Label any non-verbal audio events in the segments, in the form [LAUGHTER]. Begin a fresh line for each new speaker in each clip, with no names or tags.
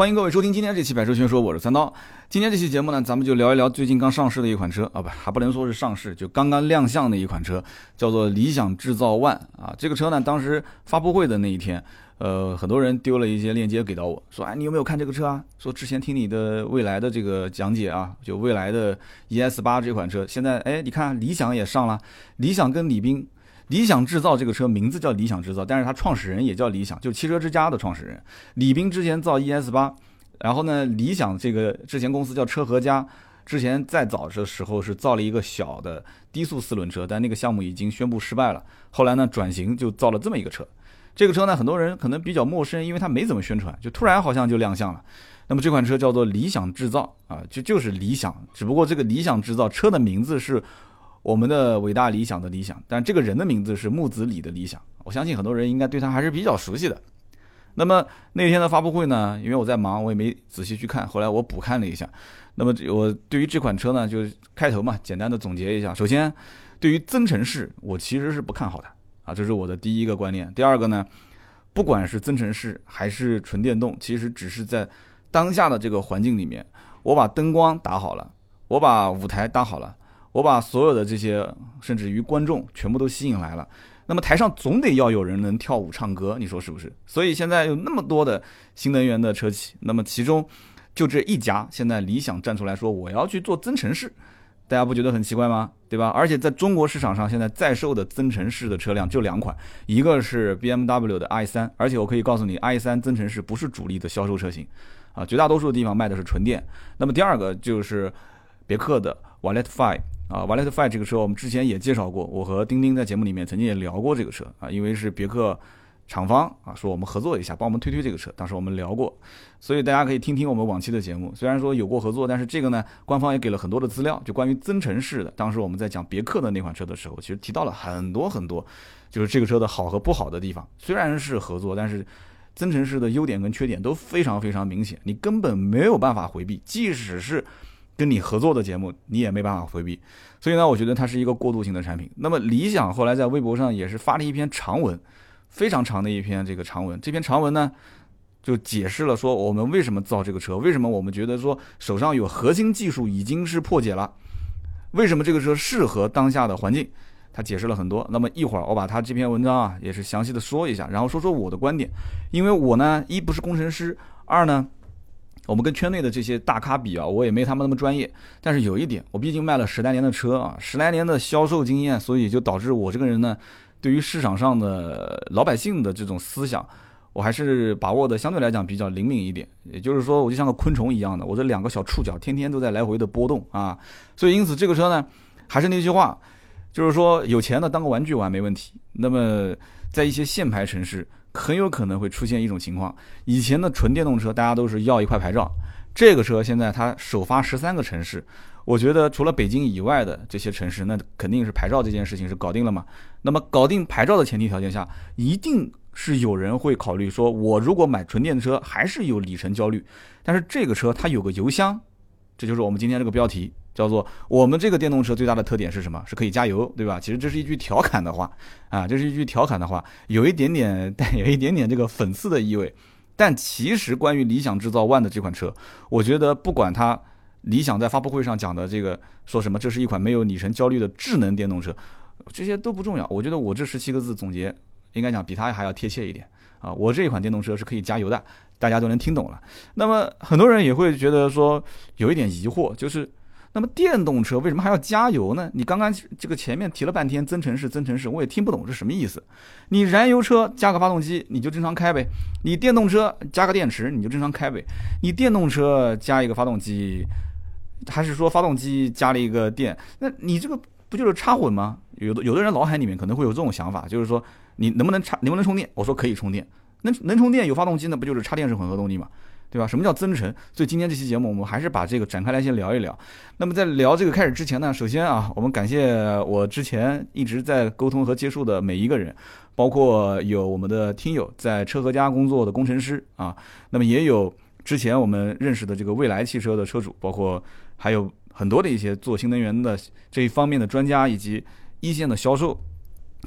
欢迎各位收听今天这期《百车全说》，我是三刀。今天这期节目呢，咱们就聊一聊最近刚上市的一款车啊，不，还不能说是上市，就刚刚亮相的一款车，叫做理想制造 ONE 啊。这个车呢，当时发布会的那一天，呃，很多人丢了一些链接给到我，说，哎，你有没有看这个车啊？说之前听你的未来的这个讲解啊，就未来的 ES 八这款车，现在，哎，你看理想也上了，理想跟李斌。理想制造这个车名字叫理想制造，但是它创始人也叫理想，就汽车之家的创始人李斌之前造 ES 八，然后呢，理想这个之前公司叫车和家，之前再早的时候是造了一个小的低速四轮车，但那个项目已经宣布失败了。后来呢，转型就造了这么一个车。这个车呢，很多人可能比较陌生，因为它没怎么宣传，就突然好像就亮相了。那么这款车叫做理想制造啊，就就是理想，只不过这个理想制造车的名字是。我们的伟大理想的理想，但这个人的名字是木子李的理想，我相信很多人应该对他还是比较熟悉的。那么那天的发布会呢，因为我在忙，我也没仔细去看，后来我补看了一下。那么我对于这款车呢，就开头嘛，简单的总结一下。首先，对于增程式，我其实是不看好的啊，这是我的第一个观念。第二个呢，不管是增程式还是纯电动，其实只是在当下的这个环境里面，我把灯光打好了，我把舞台搭好了。我把所有的这些，甚至于观众全部都吸引来了。那么台上总得要有人能跳舞唱歌，你说是不是？所以现在有那么多的新能源的车企，那么其中就这一家，现在理想站出来说我要去做增程式，大家不觉得很奇怪吗？对吧？而且在中国市场上，现在在售的增程式的车辆就两款，一个是 BMW 的 i3，而且我可以告诉你，i3 增程式不是主力的销售车型，啊，绝大多数的地方卖的是纯电。那么第二个就是别克的 Wallet Five。啊 v a l e t Five 这个车我们之前也介绍过，我和丁丁在节目里面曾经也聊过这个车啊，因为是别克厂方啊说我们合作一下，帮我们推推这个车，当时我们聊过，所以大家可以听听我们往期的节目。虽然说有过合作，但是这个呢，官方也给了很多的资料，就关于增程式的。当时我们在讲别克的那款车的时候，其实提到了很多很多，就是这个车的好和不好的地方。虽然是合作，但是增程式的优点跟缺点都非常非常明显，你根本没有办法回避，即使是。跟你合作的节目，你也没办法回避，所以呢，我觉得它是一个过渡性的产品。那么理想后来在微博上也是发了一篇长文，非常长的一篇这个长文。这篇长文呢，就解释了说我们为什么造这个车，为什么我们觉得说手上有核心技术已经是破解了，为什么这个车适合当下的环境，他解释了很多。那么一会儿我把他这篇文章啊也是详细的说一下，然后说说我的观点，因为我呢一不是工程师，二呢。我们跟圈内的这些大咖比啊，我也没他们那么专业。但是有一点，我毕竟卖了十来年的车啊，十来年的销售经验，所以就导致我这个人呢，对于市场上的老百姓的这种思想，我还是把握的相对来讲比较灵敏一点。也就是说，我就像个昆虫一样的，我这两个小触角天天都在来回的波动啊。所以因此，这个车呢，还是那句话，就是说有钱的当个玩具玩没问题。那么在一些限牌城市。很有可能会出现一种情况，以前的纯电动车大家都是要一块牌照，这个车现在它首发十三个城市，我觉得除了北京以外的这些城市，那肯定是牌照这件事情是搞定了嘛。那么搞定牌照的前提条件下，一定是有人会考虑说，我如果买纯电车还是有里程焦虑，但是这个车它有个油箱，这就是我们今天这个标题。叫做我们这个电动车最大的特点是什么？是可以加油，对吧？其实这是一句调侃的话啊，这是一句调侃的话，有一点点带有一点点这个讽刺的意味。但其实关于理想制造 ONE 的这款车，我觉得不管它理想在发布会上讲的这个说什么，这是一款没有里程焦虑的智能电动车，这些都不重要。我觉得我这十七个字总结，应该讲比它还要贴切一点啊。我这一款电动车是可以加油的，大家都能听懂了。那么很多人也会觉得说有一点疑惑，就是。那么电动车为什么还要加油呢？你刚刚这个前面提了半天增程式，增程式，我也听不懂是什么意思。你燃油车加个发动机你就正常开呗，你电动车加个电池你就正常开呗。你电动车加一个发动机，还是说发动机加了一个电？那你这个不就是插混吗？有的有的人脑海里面可能会有这种想法，就是说你能不能插，能不能充电？我说可以充电，能能充电有发动机那不就是插电式混合动力吗？对吧？什么叫增程？所以今天这期节目，我们还是把这个展开来先聊一聊。那么在聊这个开始之前呢，首先啊，我们感谢我之前一直在沟通和接触的每一个人，包括有我们的听友在车和家工作的工程师啊，那么也有之前我们认识的这个蔚来汽车的车主，包括还有很多的一些做新能源的这一方面的专家以及一线的销售，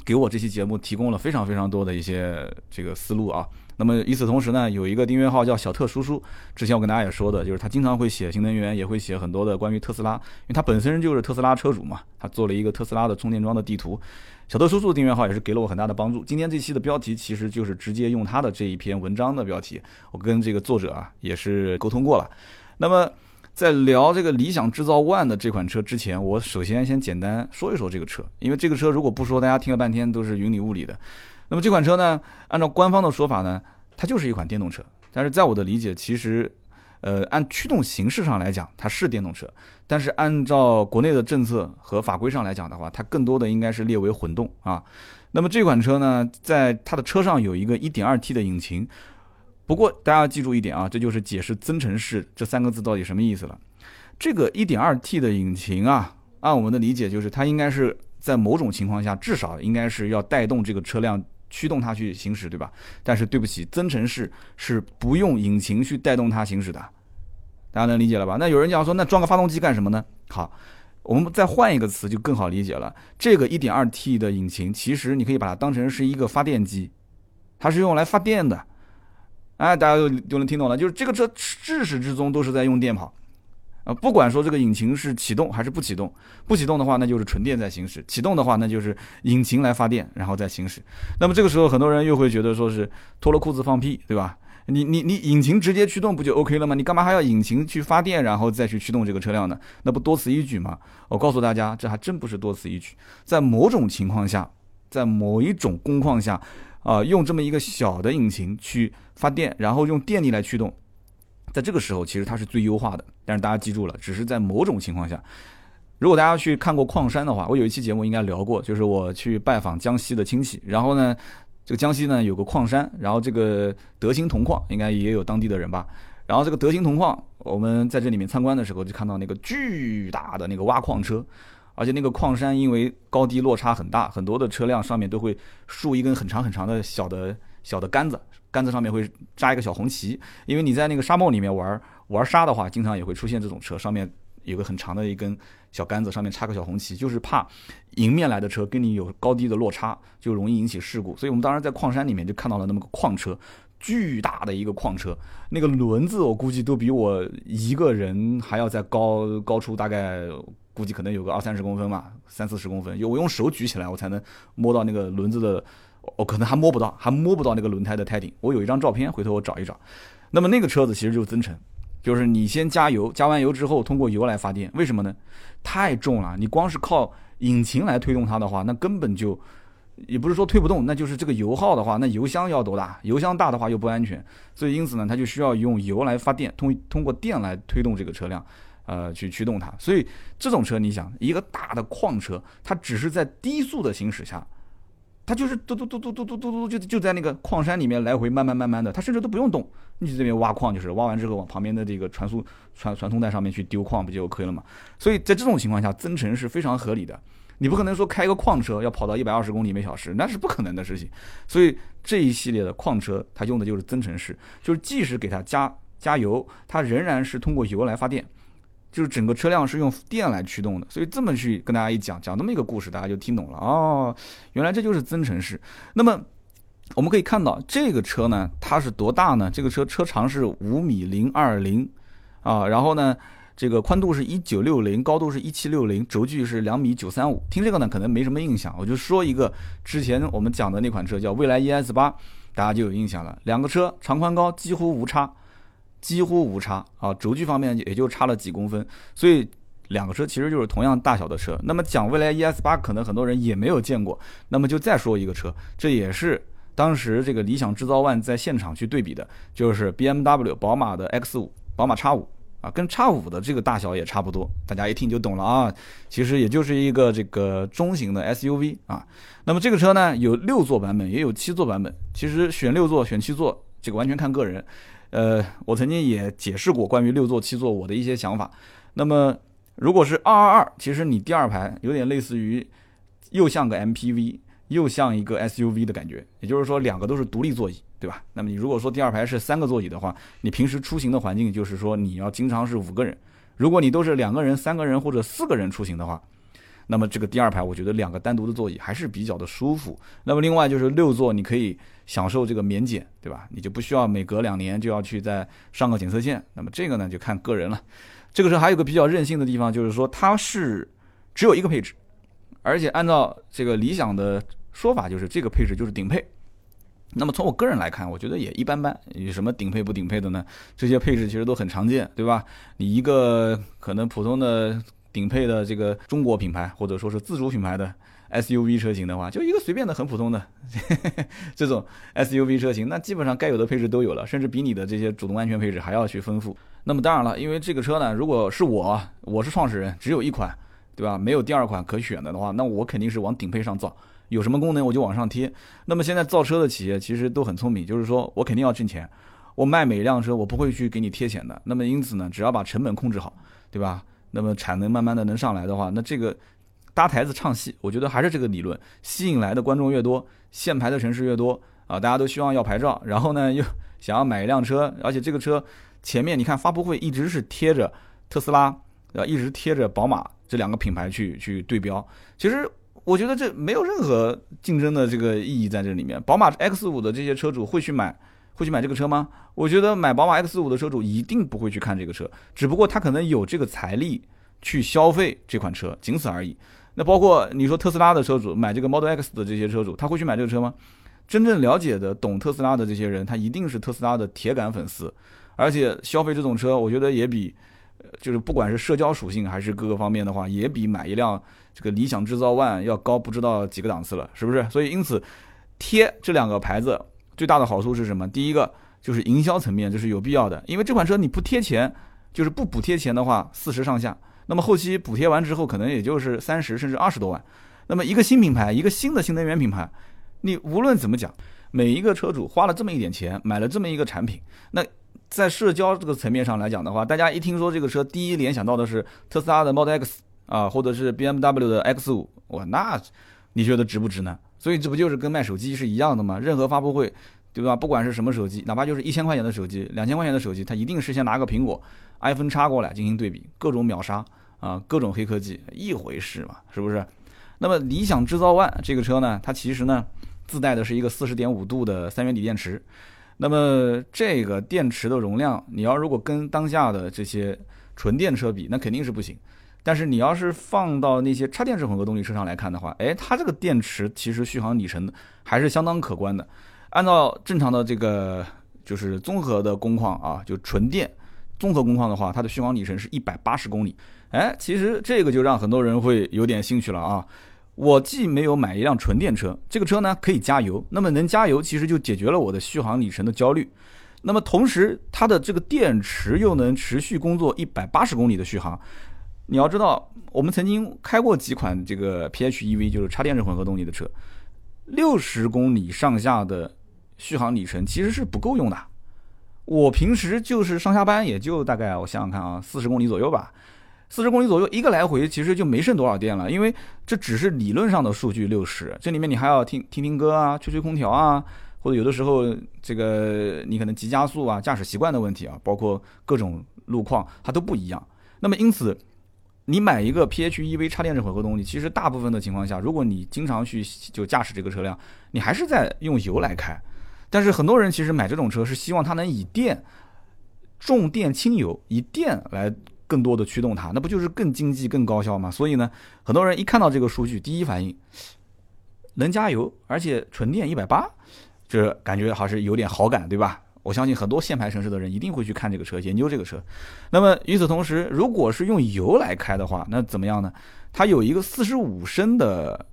给我这期节目提供了非常非常多的一些这个思路啊。那么与此同时呢，有一个订阅号叫小特叔叔，之前我跟大家也说的，就是他经常会写新能源，也会写很多的关于特斯拉，因为他本身就是特斯拉车主嘛，他做了一个特斯拉的充电桩的地图。小特叔叔订阅号也是给了我很大的帮助。今天这期的标题其实就是直接用他的这一篇文章的标题，我跟这个作者啊也是沟通过了。那么在聊这个理想制造 ONE 的这款车之前，我首先先简单说一说这个车，因为这个车如果不说，大家听了半天都是云里雾里的。那么这款车呢，按照官方的说法呢，它就是一款电动车。但是在我的理解，其实，呃，按驱动形式上来讲，它是电动车。但是按照国内的政策和法规上来讲的话，它更多的应该是列为混动啊。那么这款车呢，在它的车上有一个 1.2T 的引擎。不过大家要记住一点啊，这就是解释增程式这三个字到底什么意思了。这个 1.2T 的引擎啊，按我们的理解就是它应该是在某种情况下至少应该是要带动这个车辆。驱动它去行驶，对吧？但是对不起，增程式是不用引擎去带动它行驶的，大家能理解了吧？那有人讲说，那装个发动机干什么呢？好，我们再换一个词就更好理解了。这个 1.2T 的引擎，其实你可以把它当成是一个发电机，它是用来发电的。哎，大家都都能听懂了，就是这个车至始至终都是在用电跑。啊，不管说这个引擎是启动还是不启动，不启动的话，那就是纯电在行驶；启动的话，那就是引擎来发电，然后再行驶。那么这个时候，很多人又会觉得说是脱了裤子放屁，对吧？你你你引擎直接驱动不就 OK 了吗？你干嘛还要引擎去发电，然后再去驱动这个车辆呢？那不多此一举吗？我告诉大家，这还真不是多此一举。在某种情况下，在某一种工况下，啊，用这么一个小的引擎去发电，然后用电力来驱动。在这个时候，其实它是最优化的。但是大家记住了，只是在某种情况下。如果大家去看过矿山的话，我有一期节目应该聊过，就是我去拜访江西的亲戚，然后呢，这个江西呢有个矿山，然后这个德兴铜矿应该也有当地的人吧。然后这个德兴铜矿，我们在这里面参观的时候，就看到那个巨大的那个挖矿车，而且那个矿山因为高低落差很大，很多的车辆上面都会竖一根很长很长的小的小的杆子。杆子上面会扎一个小红旗，因为你在那个沙漠里面玩玩沙的话，经常也会出现这种车，上面有个很长的一根小杆子，上面插个小红旗，就是怕迎面来的车跟你有高低的落差，就容易引起事故。所以我们当时在矿山里面就看到了那么个矿车，巨大的一个矿车，那个轮子我估计都比我一个人还要再高高出大概，估计可能有个二三十公分吧，三四十公分，有我用手举起来我才能摸到那个轮子的。我可能还摸不到，还摸不到那个轮胎的胎顶。我有一张照片，回头我找一找。那么那个车子其实就是增程，就是你先加油，加完油之后通过油来发电。为什么呢？太重了，你光是靠引擎来推动它的话，那根本就也不是说推不动，那就是这个油耗的话，那油箱要多大？油箱大的话又不安全，所以因此呢，它就需要用油来发电，通通过电来推动这个车辆，呃，去驱动它。所以这种车，你想一个大的矿车，它只是在低速的行驶下。它就是嘟嘟嘟嘟嘟嘟嘟嘟，就就在那个矿山里面来回慢慢慢慢的，它甚至都不用动，你就这边挖矿就是挖完之后往旁边的这个传输传传送带上面去丢矿不就 OK 了嘛？所以在这种情况下增程是非常合理的。你不可能说开个矿车要跑到一百二十公里每小时，那是不可能的事情。所以这一系列的矿车它用的就是增程式，就是即使给它加加油，它仍然是通过油来发电。就是整个车辆是用电来驱动的，所以这么去跟大家一讲，讲这么一个故事，大家就听懂了哦。原来这就是增程式。那么我们可以看到这个车呢，它是多大呢？这个车车长是五米零二零啊，然后呢，这个宽度是一九六零，高度是一七六零，轴距是两米九三五。听这个呢，可能没什么印象，我就说一个之前我们讲的那款车叫蔚来 ES 八，大家就有印象了。两个车长宽高几乎无差。几乎无差啊，轴距方面也就差了几公分，所以两个车其实就是同样大小的车。那么讲未来 ES 八，可能很多人也没有见过。那么就再说一个车，这也是当时这个理想制造 ONE 在现场去对比的，就是 BMW 宝马的 X 五，宝马 X 五啊，跟 X 五的这个大小也差不多。大家一听就懂了啊，其实也就是一个这个中型的 SUV 啊。那么这个车呢，有六座版本，也有七座版本。其实选六座选七座，这个完全看个人。呃，我曾经也解释过关于六座七座我的一些想法。那么，如果是二二二，其实你第二排有点类似于，又像个 MPV，又像一个 SUV 的感觉。也就是说，两个都是独立座椅，对吧？那么你如果说第二排是三个座椅的话，你平时出行的环境就是说你要经常是五个人。如果你都是两个人、三个人或者四个人出行的话，那么这个第二排，我觉得两个单独的座椅还是比较的舒服。那么另外就是六座，你可以享受这个免检，对吧？你就不需要每隔两年就要去再上个检测线。那么这个呢，就看个人了。这个时候还有个比较任性的地方，就是说它是只有一个配置，而且按照这个理想的说法，就是这个配置就是顶配。那么从我个人来看，我觉得也一般般。有什么顶配不顶配的呢？这些配置其实都很常见，对吧？你一个可能普通的。顶配的这个中国品牌或者说是自主品牌的 SUV 车型的话，就一个随便的很普通的 [LAUGHS] 这种 SUV 车型，那基本上该有的配置都有了，甚至比你的这些主动安全配置还要去丰富。那么当然了，因为这个车呢，如果是我，我是创始人，只有一款，对吧？没有第二款可选的的话，那我肯定是往顶配上造，有什么功能我就往上贴。那么现在造车的企业其实都很聪明，就是说我肯定要挣钱，我卖每一辆车我不会去给你贴钱的。那么因此呢，只要把成本控制好，对吧？那么产能慢慢的能上来的话，那这个搭台子唱戏，我觉得还是这个理论，吸引来的观众越多，限牌的城市越多啊，大家都希望要牌照，然后呢又 [LAUGHS] 想要买一辆车，而且这个车前面你看发布会一直是贴着特斯拉，啊，一直贴着宝马这两个品牌去去对标，其实我觉得这没有任何竞争的这个意义在这里面，宝马 X 五的这些车主会去买。会去买这个车吗？我觉得买宝马 X5 的车主一定不会去看这个车，只不过他可能有这个财力去消费这款车，仅此而已。那包括你说特斯拉的车主买这个 Model X 的这些车主，他会去买这个车吗？真正了解的、懂特斯拉的这些人，他一定是特斯拉的铁杆粉丝，而且消费这种车，我觉得也比，就是不管是社交属性还是各个方面的话，也比买一辆这个理想制造 ONE 要高不知道几个档次了，是不是？所以因此贴这两个牌子。最大的好处是什么？第一个就是营销层面，这是有必要的，因为这款车你不贴钱，就是不补贴钱的话，四十上下，那么后期补贴完之后，可能也就是三十甚至二十多万。那么一个新品牌，一个新的新能源品牌，你无论怎么讲，每一个车主花了这么一点钱买了这么一个产品，那在社交这个层面上来讲的话，大家一听说这个车，第一联想到的是特斯拉的 Model X 啊，或者是 BMW 的 X 五，哇，那你觉得值不值呢？所以这不就是跟卖手机是一样的吗？任何发布会，对吧？不管是什么手机，哪怕就是一千块钱的手机、两千块钱的手机，它一定是先拿个苹果 iPhone 叉过来进行对比，各种秒杀啊，各种黑科技一回事嘛，是不是？那么理想制造 ONE 这个车呢，它其实呢自带的是一个四十点五度的三元锂电池，那么这个电池的容量，你要如果跟当下的这些纯电车比，那肯定是不行。但是你要是放到那些插电式混合动力车上来看的话，哎，它这个电池其实续航里程还是相当可观的。按照正常的这个就是综合的工况啊，就纯电综合工况的话，它的续航里程是一百八十公里。哎，其实这个就让很多人会有点兴趣了啊。我既没有买一辆纯电车，这个车呢可以加油，那么能加油其实就解决了我的续航里程的焦虑。那么同时它的这个电池又能持续工作一百八十公里的续航。你要知道，我们曾经开过几款这个 PHEV，就是插电式混合动力的车，六十公里上下的续航里程其实是不够用的。我平时就是上下班也就大概我想想看啊，四十公里左右吧，四十公里左右一个来回其实就没剩多少电了。因为这只是理论上的数据六十，这里面你还要听听听歌啊，吹吹空调啊，或者有的时候这个你可能急加速啊，驾驶习惯的问题啊，包括各种路况它都不一样。那么因此。你买一个 PHEV 插电式混合动力，其实大部分的情况下，如果你经常去就驾驶这个车辆，你还是在用油来开。但是很多人其实买这种车是希望它能以电重电轻油，以电来更多的驱动它，那不就是更经济更高效吗？所以呢，很多人一看到这个数据，第一反应能加油，而且纯电一百八，这感觉还是有点好感，对吧？我相信很多限牌城市的人一定会去看这个车，研究这个车。那么与此同时，如果是用油来开的话，那怎么样呢？它有一个四十五升的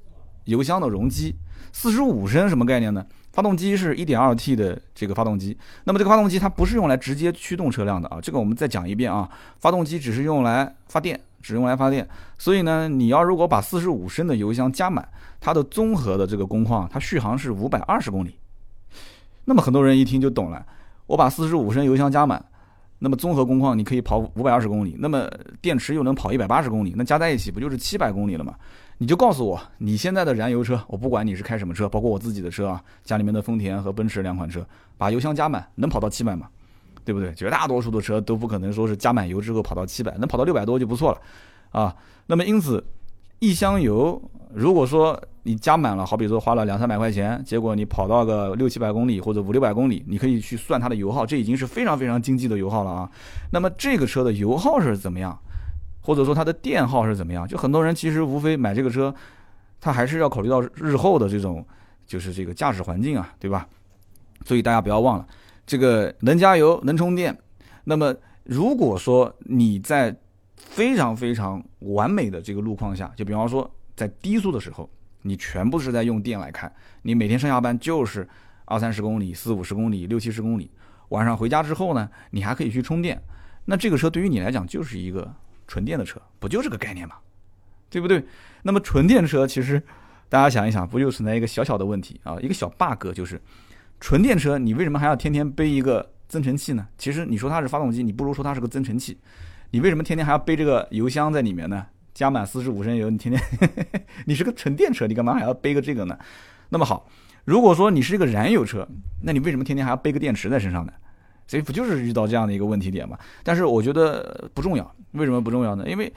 油箱的容积。四十五升什么概念呢？发动机是一点二 T 的这个发动机。那么这个发动机它不是用来直接驱动车辆的啊。这个我们再讲一遍啊。发动机只是用来发电，只用来发电。所以呢，你要如果把四十五升的油箱加满，它的综合的这个工况，它续航是五百二十公里。那么很多人一听就懂了。我把四十五升油箱加满，那么综合工况你可以跑五百二十公里，那么电池又能跑一百八十公里，那加在一起不就是七百公里了吗？你就告诉我，你现在的燃油车，我不管你是开什么车，包括我自己的车啊，家里面的丰田和奔驰两款车，把油箱加满能跑到七百吗？对不对？绝大多数的车都不可能说是加满油之后跑到七百，能跑到六百多就不错了啊。那么因此，一箱油，如果说你加满了，好比说花了两三百块钱，结果你跑到个六七百公里或者五六百公里，你可以去算它的油耗，这已经是非常非常经济的油耗了啊。那么这个车的油耗是怎么样，或者说它的电耗是怎么样？就很多人其实无非买这个车，他还是要考虑到日后的这种就是这个驾驶环境啊，对吧？所以大家不要忘了，这个能加油能充电。那么如果说你在非常非常完美的这个路况下，就比方说在低速的时候，你全部是在用电来开，你每天上下班就是二三十公里、四五十公里、六七十公里，晚上回家之后呢，你还可以去充电，那这个车对于你来讲就是一个纯电的车，不就这个概念吗？对不对？那么纯电车其实大家想一想，不就存在一个小小的问题啊，一个小 bug 就是，纯电车你为什么还要天天背一个增程器呢？其实你说它是发动机，你不如说它是个增程器。你为什么天天还要背这个油箱在里面呢？加满四十五升油，你天天，[LAUGHS] 你是个纯电车，你干嘛还要背个这个呢？那么好，如果说你是一个燃油车，那你为什么天天还要背个电池在身上呢？所以不就是遇到这样的一个问题点吗？但是我觉得不重要，为什么不重要呢？因为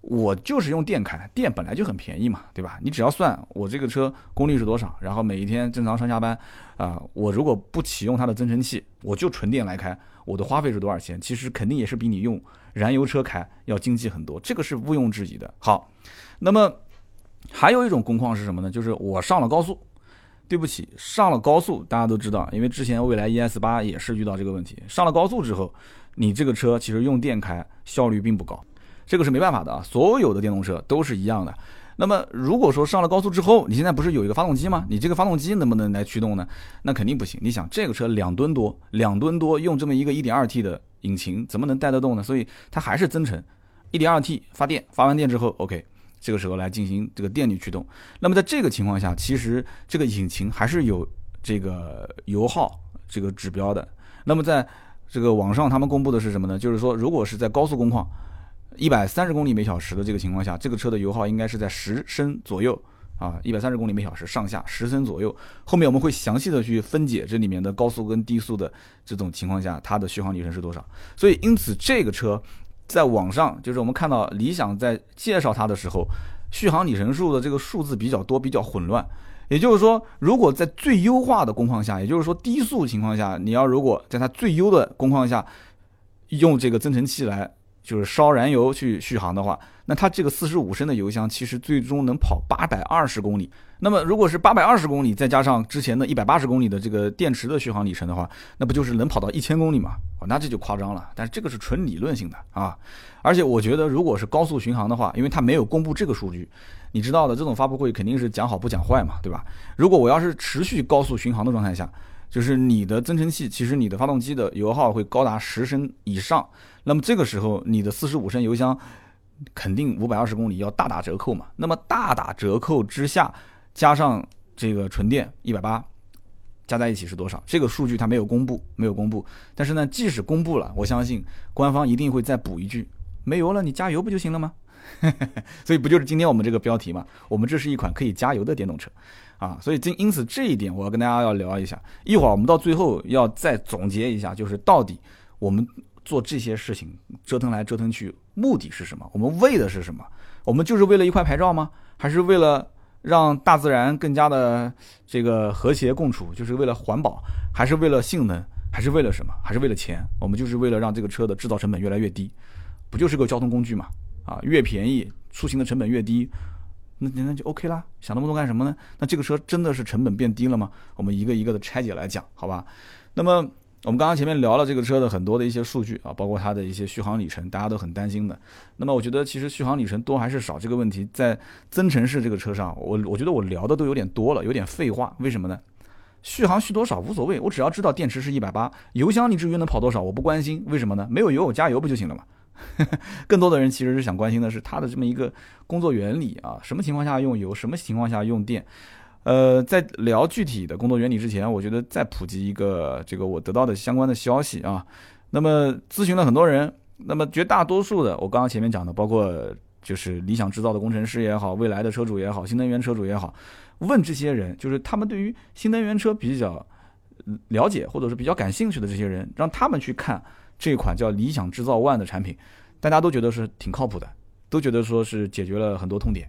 我就是用电开，电本来就很便宜嘛，对吧？你只要算我这个车功率是多少，然后每一天正常上下班，啊，我如果不启用它的增程器，我就纯电来开，我的花费是多少钱？其实肯定也是比你用。燃油车开要经济很多，这个是毋庸置疑的。好，那么还有一种工况是什么呢？就是我上了高速，对不起，上了高速，大家都知道，因为之前蔚来 ES 八也是遇到这个问题。上了高速之后，你这个车其实用电开效率并不高，这个是没办法的啊。所有的电动车都是一样的。那么如果说上了高速之后，你现在不是有一个发动机吗？你这个发动机能不能来驱动呢？那肯定不行。你想这个车两吨多，两吨多用这么一个 1.2T 的。引擎怎么能带得动呢？所以它还是增程，1.2T 发电，发完电之后，OK，这个时候来进行这个电力驱动。那么在这个情况下，其实这个引擎还是有这个油耗这个指标的。那么在这个网上他们公布的是什么呢？就是说，如果是在高速工况，一百三十公里每小时的这个情况下，这个车的油耗应该是在十升左右。啊，一百三十公里每小时上下十升左右。后面我们会详细的去分解这里面的高速跟低速的这种情况下，它的续航里程是多少。所以，因此这个车在网上，就是我们看到理想在介绍它的时候，续航里程数的这个数字比较多，比较混乱。也就是说，如果在最优化的工况下，也就是说低速情况下，你要如果在它最优的工况下用这个增程器来。就是烧燃油去续航的话，那它这个四十五升的油箱其实最终能跑八百二十公里。那么如果是八百二十公里，再加上之前的一百八十公里的这个电池的续航里程的话，那不就是能跑到一千公里吗？那这就夸张了。但是这个是纯理论性的啊。而且我觉得，如果是高速巡航的话，因为它没有公布这个数据，你知道的，这种发布会肯定是讲好不讲坏嘛，对吧？如果我要是持续高速巡航的状态下，就是你的增程器，其实你的发动机的油耗会高达十升以上。那么这个时候，你的四十五升油箱肯定五百二十公里要大打折扣嘛？那么大打折扣之下，加上这个纯电一百八，加在一起是多少？这个数据它没有公布，没有公布。但是呢，即使公布了，我相信官方一定会再补一句：没油了，你加油不就行了吗？[LAUGHS] 所以不就是今天我们这个标题嘛？我们这是一款可以加油的电动车啊！所以因因此这一点，我要跟大家要聊一下。一会儿我们到最后要再总结一下，就是到底我们。做这些事情折腾来折腾去，目的是什么？我们为的是什么？我们就是为了一块牌照吗？还是为了让大自然更加的这个和谐共处？就是为了环保？还是为了性能？还是为了什么？还是为了钱？我们就是为了让这个车的制造成本越来越低，不就是个交通工具嘛？啊，越便宜，出行的成本越低，那那就 OK 啦。想那么多干什么呢？那这个车真的是成本变低了吗？我们一个一个的拆解来讲，好吧？那么。我们刚刚前面聊了这个车的很多的一些数据啊，包括它的一些续航里程，大家都很担心的。那么我觉得其实续航里程多还是少这个问题，在增程式这个车上，我我觉得我聊的都有点多了，有点废话。为什么呢？续航续多少无所谓，我只要知道电池是一百八，油箱你至于能跑多少，我不关心。为什么呢？没有油我加油不就行了吗？[LAUGHS] 更多的人其实是想关心的是它的这么一个工作原理啊，什么情况下用油，什么情况下用电。呃，在聊具体的工作原理之前，我觉得再普及一个这个我得到的相关的消息啊。那么咨询了很多人，那么绝大多数的，我刚刚前面讲的，包括就是理想制造的工程师也好，未来的车主也好，新能源车主也好，问这些人，就是他们对于新能源车比较了解或者是比较感兴趣的这些人，让他们去看这款叫理想制造 ONE 的产品，大家都觉得是挺靠谱的，都觉得说是解决了很多痛点。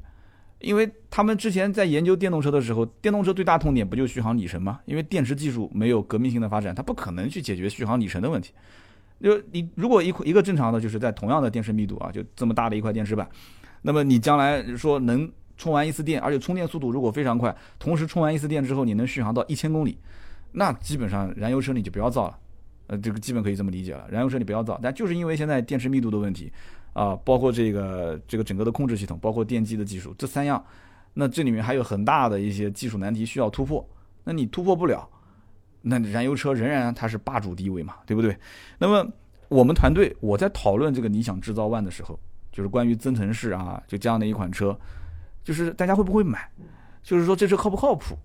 因为他们之前在研究电动车的时候，电动车最大痛点不就续航里程吗？因为电池技术没有革命性的发展，它不可能去解决续航里程的问题。就你如果一一个正常的，就是在同样的电池密度啊，就这么大的一块电池板，那么你将来说能充完一次电，而且充电速度如果非常快，同时充完一次电之后你能续航到一千公里，那基本上燃油车你就不要造了，呃，这个基本可以这么理解了。燃油车你不要造，但就是因为现在电池密度的问题啊，包括这个这个整个的控制系统，包括电机的技术，这三样，那这里面还有很大的一些技术难题需要突破，那你突破不了。那燃油车仍然它是霸主地位嘛，对不对？那么我们团队我在讨论这个理想制造 ONE 的时候，就是关于增程式啊，就这样的一款车，就是大家会不会买？就是说这车靠不靠谱？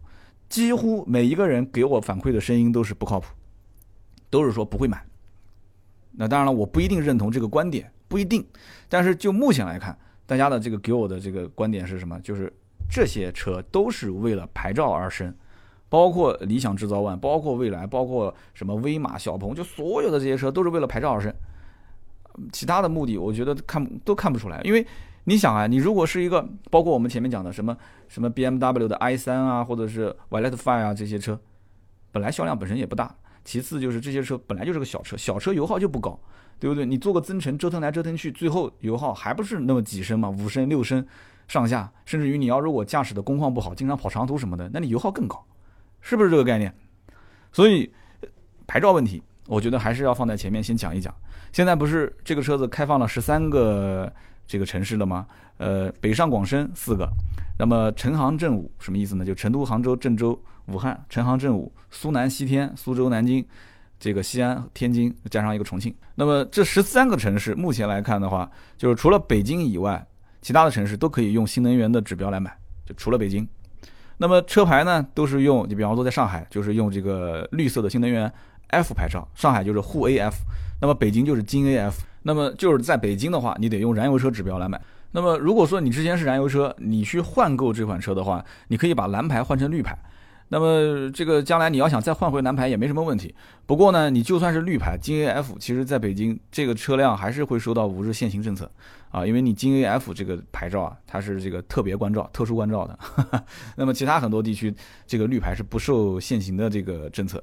几乎每一个人给我反馈的声音都是不靠谱，都是说不会买。那当然了，我不一定认同这个观点，不一定。但是就目前来看，大家的这个给我的这个观点是什么？就是这些车都是为了牌照而生。包括理想制造 ONE，包括蔚来，包括什么威马、小鹏，就所有的这些车都是为了牌照而生，其他的目的我觉得看都看不出来。因为你想啊，你如果是一个，包括我们前面讲的什么什么 BMW 的 i3 啊，或者是 Violet Five 啊这些车，本来销量本身也不大，其次就是这些车本来就是个小车，小车油耗就不高，对不对？你做个增程折腾来折腾去，最后油耗还不是那么几升嘛，五升六升上下，甚至于你要如果驾驶的工况不好，经常跑长途什么的，那你油耗更高。是不是这个概念？所以牌照问题，我觉得还是要放在前面先讲一讲。现在不是这个车子开放了十三个这个城市了吗？呃，北上广深四个，那么成杭正武什么意思呢？就成都、杭州、郑州、武汉，成杭正武，苏南西天、苏州、南京，这个西安、天津加上一个重庆。那么这十三个城市目前来看的话，就是除了北京以外，其他的城市都可以用新能源的指标来买，就除了北京。那么车牌呢，都是用，你比方说在上海，就是用这个绿色的新能源 F 牌照，上海就是沪 AF，那么北京就是京 AF。那么就是在北京的话，你得用燃油车指标来买。那么如果说你之前是燃油车，你去换购这款车的话，你可以把蓝牌换成绿牌。那么这个将来你要想再换回蓝牌也没什么问题。不过呢，你就算是绿牌京 AF，其实在北京这个车辆还是会受到五日限行政策啊，因为你京 AF 这个牌照啊，它是这个特别关照、特殊关照的。[LAUGHS] 那么其他很多地区这个绿牌是不受限行的这个政策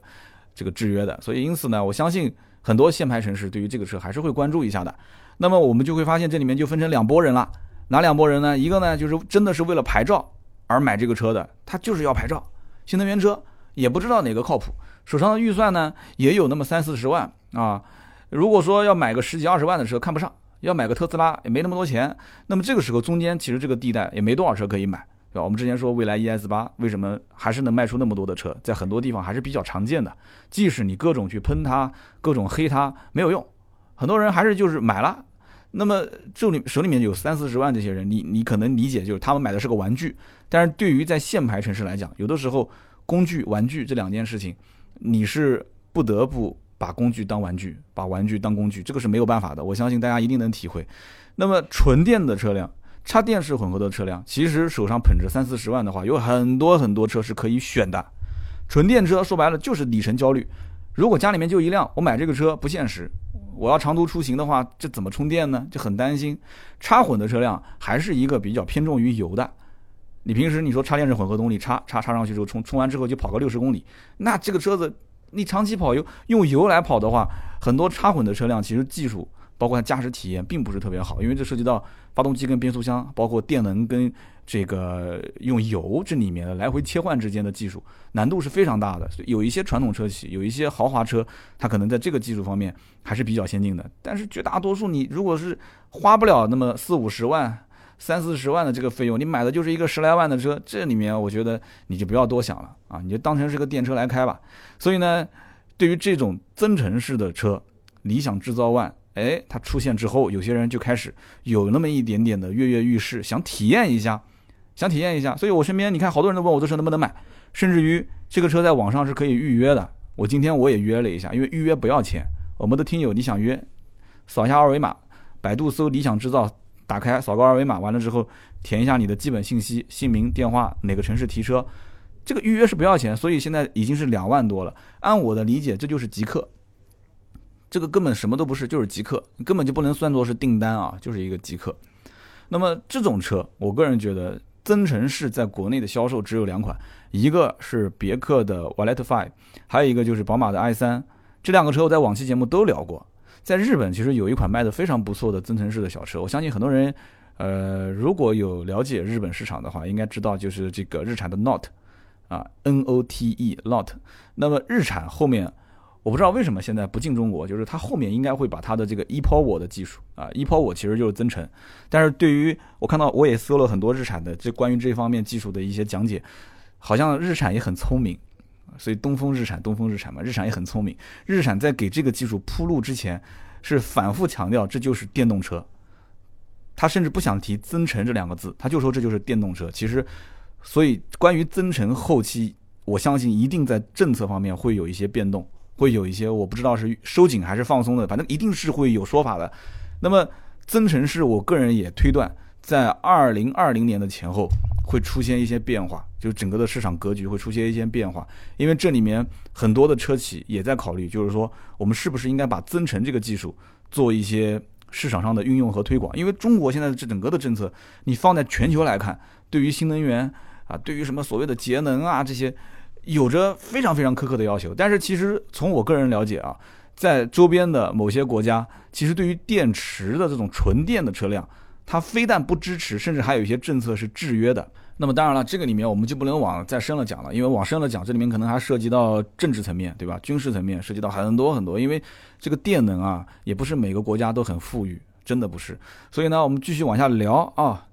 这个制约的。所以因此呢，我相信很多限牌城市对于这个车还是会关注一下的。那么我们就会发现这里面就分成两拨人了，哪两拨人呢？一个呢就是真的是为了牌照而买这个车的，他就是要牌照。新能源车也不知道哪个靠谱，手上的预算呢也有那么三四十万啊。如果说要买个十几二十万的车看不上，要买个特斯拉也没那么多钱。那么这个时候中间其实这个地带也没多少车可以买，对吧？我们之前说蔚来 ES 八为什么还是能卖出那么多的车，在很多地方还是比较常见的。即使你各种去喷它，各种黑它没有用，很多人还是就是买了。那么这里手里面有三四十万这些人，你你可能理解就是他们买的是个玩具。但是对于在限牌城市来讲，有的时候工具、玩具这两件事情，你是不得不把工具当玩具，把玩具当工具，这个是没有办法的。我相信大家一定能体会。那么纯电的车辆、插电式混合的车辆，其实手上捧着三四十万的话，有很多很多车是可以选的。纯电车说白了就是里程焦虑。如果家里面就一辆，我买这个车不现实。我要长途出行的话，这怎么充电呢？就很担心。插混的车辆还是一个比较偏重于油的。你平时你说插电式混合动力插插插上去之后充充完之后就跑个六十公里，那这个车子你长期跑油用油来跑的话，很多插混的车辆其实技术包括它驾驶体验并不是特别好，因为这涉及到发动机跟变速箱，包括电能跟这个用油这里面的来回切换之间的技术难度是非常大的。所以有一些传统车企，有一些豪华车，它可能在这个技术方面还是比较先进的，但是绝大多数你如果是花不了那么四五十万。三四十万的这个费用，你买的就是一个十来万的车，这里面我觉得你就不要多想了啊，你就当成是个电车来开吧。所以呢，对于这种增程式的车，理想制造万哎，它出现之后，有些人就开始有那么一点点的跃跃欲试，想体验一下，想体验一下。所以我身边你看，好多人都问我这车能不能买，甚至于这个车在网上是可以预约的。我今天我也约了一下，因为预约不要钱。我们的听友你想约，扫一下二维码，百度搜理想制造。打开扫个二维码，完了之后填一下你的基本信息，姓名、电话，哪个城市提车，这个预约是不要钱，所以现在已经是两万多了。按我的理解，这就是极客，这个根本什么都不是，就是极客，根本就不能算作是订单啊，就是一个极客。那么这种车，我个人觉得增程式在国内的销售只有两款，一个是别克的 Valet Five，还有一个就是宝马的 i 三。这两个车我在往期节目都聊过。在日本其实有一款卖的非常不错的增程式的小车，我相信很多人，呃，如果有了解日本市场的话，应该知道就是这个日产的 Note，啊，N O T E Note。那么日产后面。我不知道为什么现在不进中国，就是它后面应该会把它的这个 ePower 的技术啊，ePower 其实就是增程，但是对于我看到我也搜了很多日产的这关于这方面技术的一些讲解，好像日产也很聪明，所以东风日产，东风日产嘛，日产也很聪明，日产在给这个技术铺路之前，是反复强调这就是电动车，他甚至不想提增程这两个字，他就说这就是电动车。其实，所以关于增程后期，我相信一定在政策方面会有一些变动。会有一些我不知道是收紧还是放松的，反正一定是会有说法的。那么增程式，我个人也推断，在二零二零年的前后会出现一些变化，就整个的市场格局会出现一些变化。因为这里面很多的车企也在考虑，就是说我们是不是应该把增程这个技术做一些市场上的运用和推广。因为中国现在的这整个的政策，你放在全球来看，对于新能源啊，对于什么所谓的节能啊这些。有着非常非常苛刻的要求，但是其实从我个人了解啊，在周边的某些国家，其实对于电池的这种纯电的车辆，它非但不支持，甚至还有一些政策是制约的。那么当然了，这个里面我们就不能往再深了讲了，因为往深了讲，这里面可能还涉及到政治层面，对吧？军事层面涉及到很多很多，因为这个电能啊，也不是每个国家都很富裕，真的不是。所以呢，我们继续往下聊啊。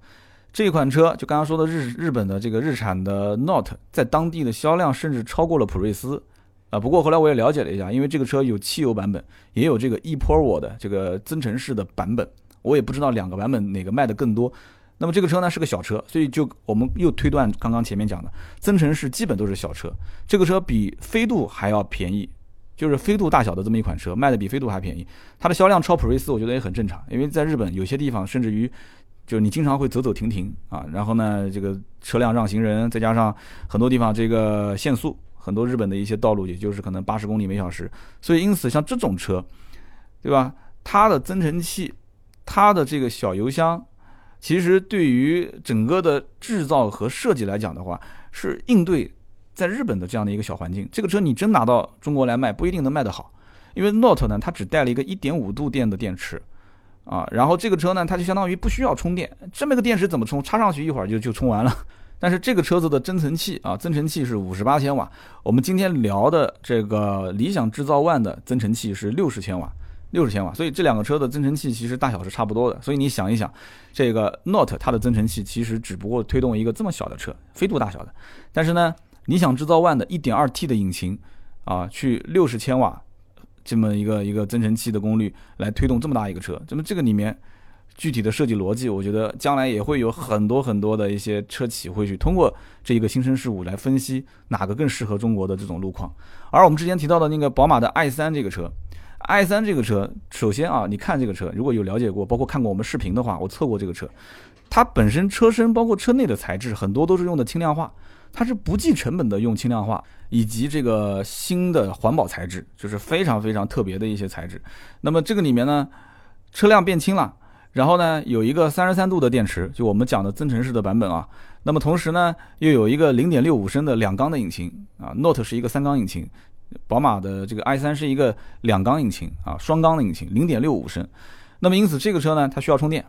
这款车就刚刚说的日日本的这个日产的 Note，在当地的销量甚至超过了普锐斯，啊，不过后来我也了解了一下，因为这个车有汽油版本，也有这个 ePower 的这个增程式的版本，我也不知道两个版本哪个卖的更多。那么这个车呢是个小车，所以就我们又推断刚刚前面讲的增程式基本都是小车，这个车比飞度还要便宜，就是飞度大小的这么一款车，卖的比飞度还便宜，它的销量超普锐斯，我觉得也很正常，因为在日本有些地方甚至于。就你经常会走走停停啊，然后呢，这个车辆让行人，再加上很多地方这个限速，很多日本的一些道路也就是可能八十公里每小时，所以因此像这种车，对吧？它的增程器，它的这个小油箱，其实对于整个的制造和设计来讲的话，是应对在日本的这样的一个小环境。这个车你真拿到中国来卖，不一定能卖得好，因为 Note 呢，它只带了一个一点五度电的电池。啊，然后这个车呢，它就相当于不需要充电，这么个电池怎么充？插上去一会儿就就充完了。但是这个车子的增程器啊，增程器是五十八千瓦。我们今天聊的这个理想制造 ONE 的增程器是六十千瓦，六十千瓦。所以这两个车的增程器其实大小是差不多的。所以你想一想，这个 Note 它的增程器其实只不过推动一个这么小的车，飞度大小的。但是呢，理想制造 ONE 的一点二 T 的引擎啊，去六十千瓦。这么一个一个增程器的功率来推动这么大一个车，那么这个里面具体的设计逻辑，我觉得将来也会有很多很多的一些车企会去通过这一个新生事物来分析哪个更适合中国的这种路况。而我们之前提到的那个宝马的 i 三这个车，i 三这个车，首先啊，你看这个车，如果有了解过，包括看过我们视频的话，我测过这个车，它本身车身包括车内的材质很多都是用的轻量化。它是不计成本的用轻量化以及这个新的环保材质，就是非常非常特别的一些材质。那么这个里面呢，车辆变轻了，然后呢有一个三十三度的电池，就我们讲的增程式的版本啊。那么同时呢又有一个零点六五升的两缸的引擎啊，Note 是一个三缸引擎，宝马的这个 i 三是一个两缸引擎啊，双缸的引擎，零点六五升。那么因此这个车呢它需要充电，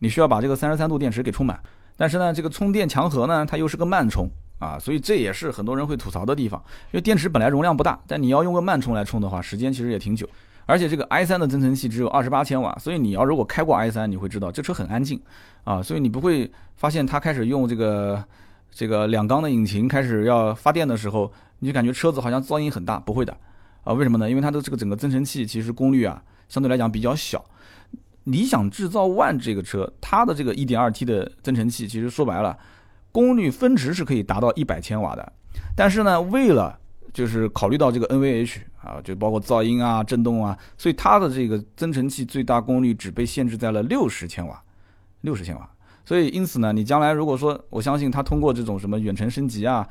你需要把这个三十三度电池给充满，但是呢这个充电强核呢它又是个慢充。啊，所以这也是很多人会吐槽的地方，因为电池本来容量不大，但你要用个慢充来充的话，时间其实也挺久。而且这个 i 三的增程器只有二十八千瓦，所以你要如果开过 i 三，你会知道这车很安静啊，所以你不会发现它开始用这个这个两缸的引擎开始要发电的时候，你就感觉车子好像噪音很大，不会的啊。为什么呢？因为它的这个整个增程器其实功率啊相对来讲比较小。理想制造 ONE 这个车，它的这个一点二 T 的增程器，其实说白了。功率分值是可以达到一百千瓦的，但是呢，为了就是考虑到这个 NVH 啊，就包括噪音啊、震动啊，所以它的这个增程器最大功率只被限制在了六十千瓦，六十千瓦。所以因此呢，你将来如果说，我相信它通过这种什么远程升级啊，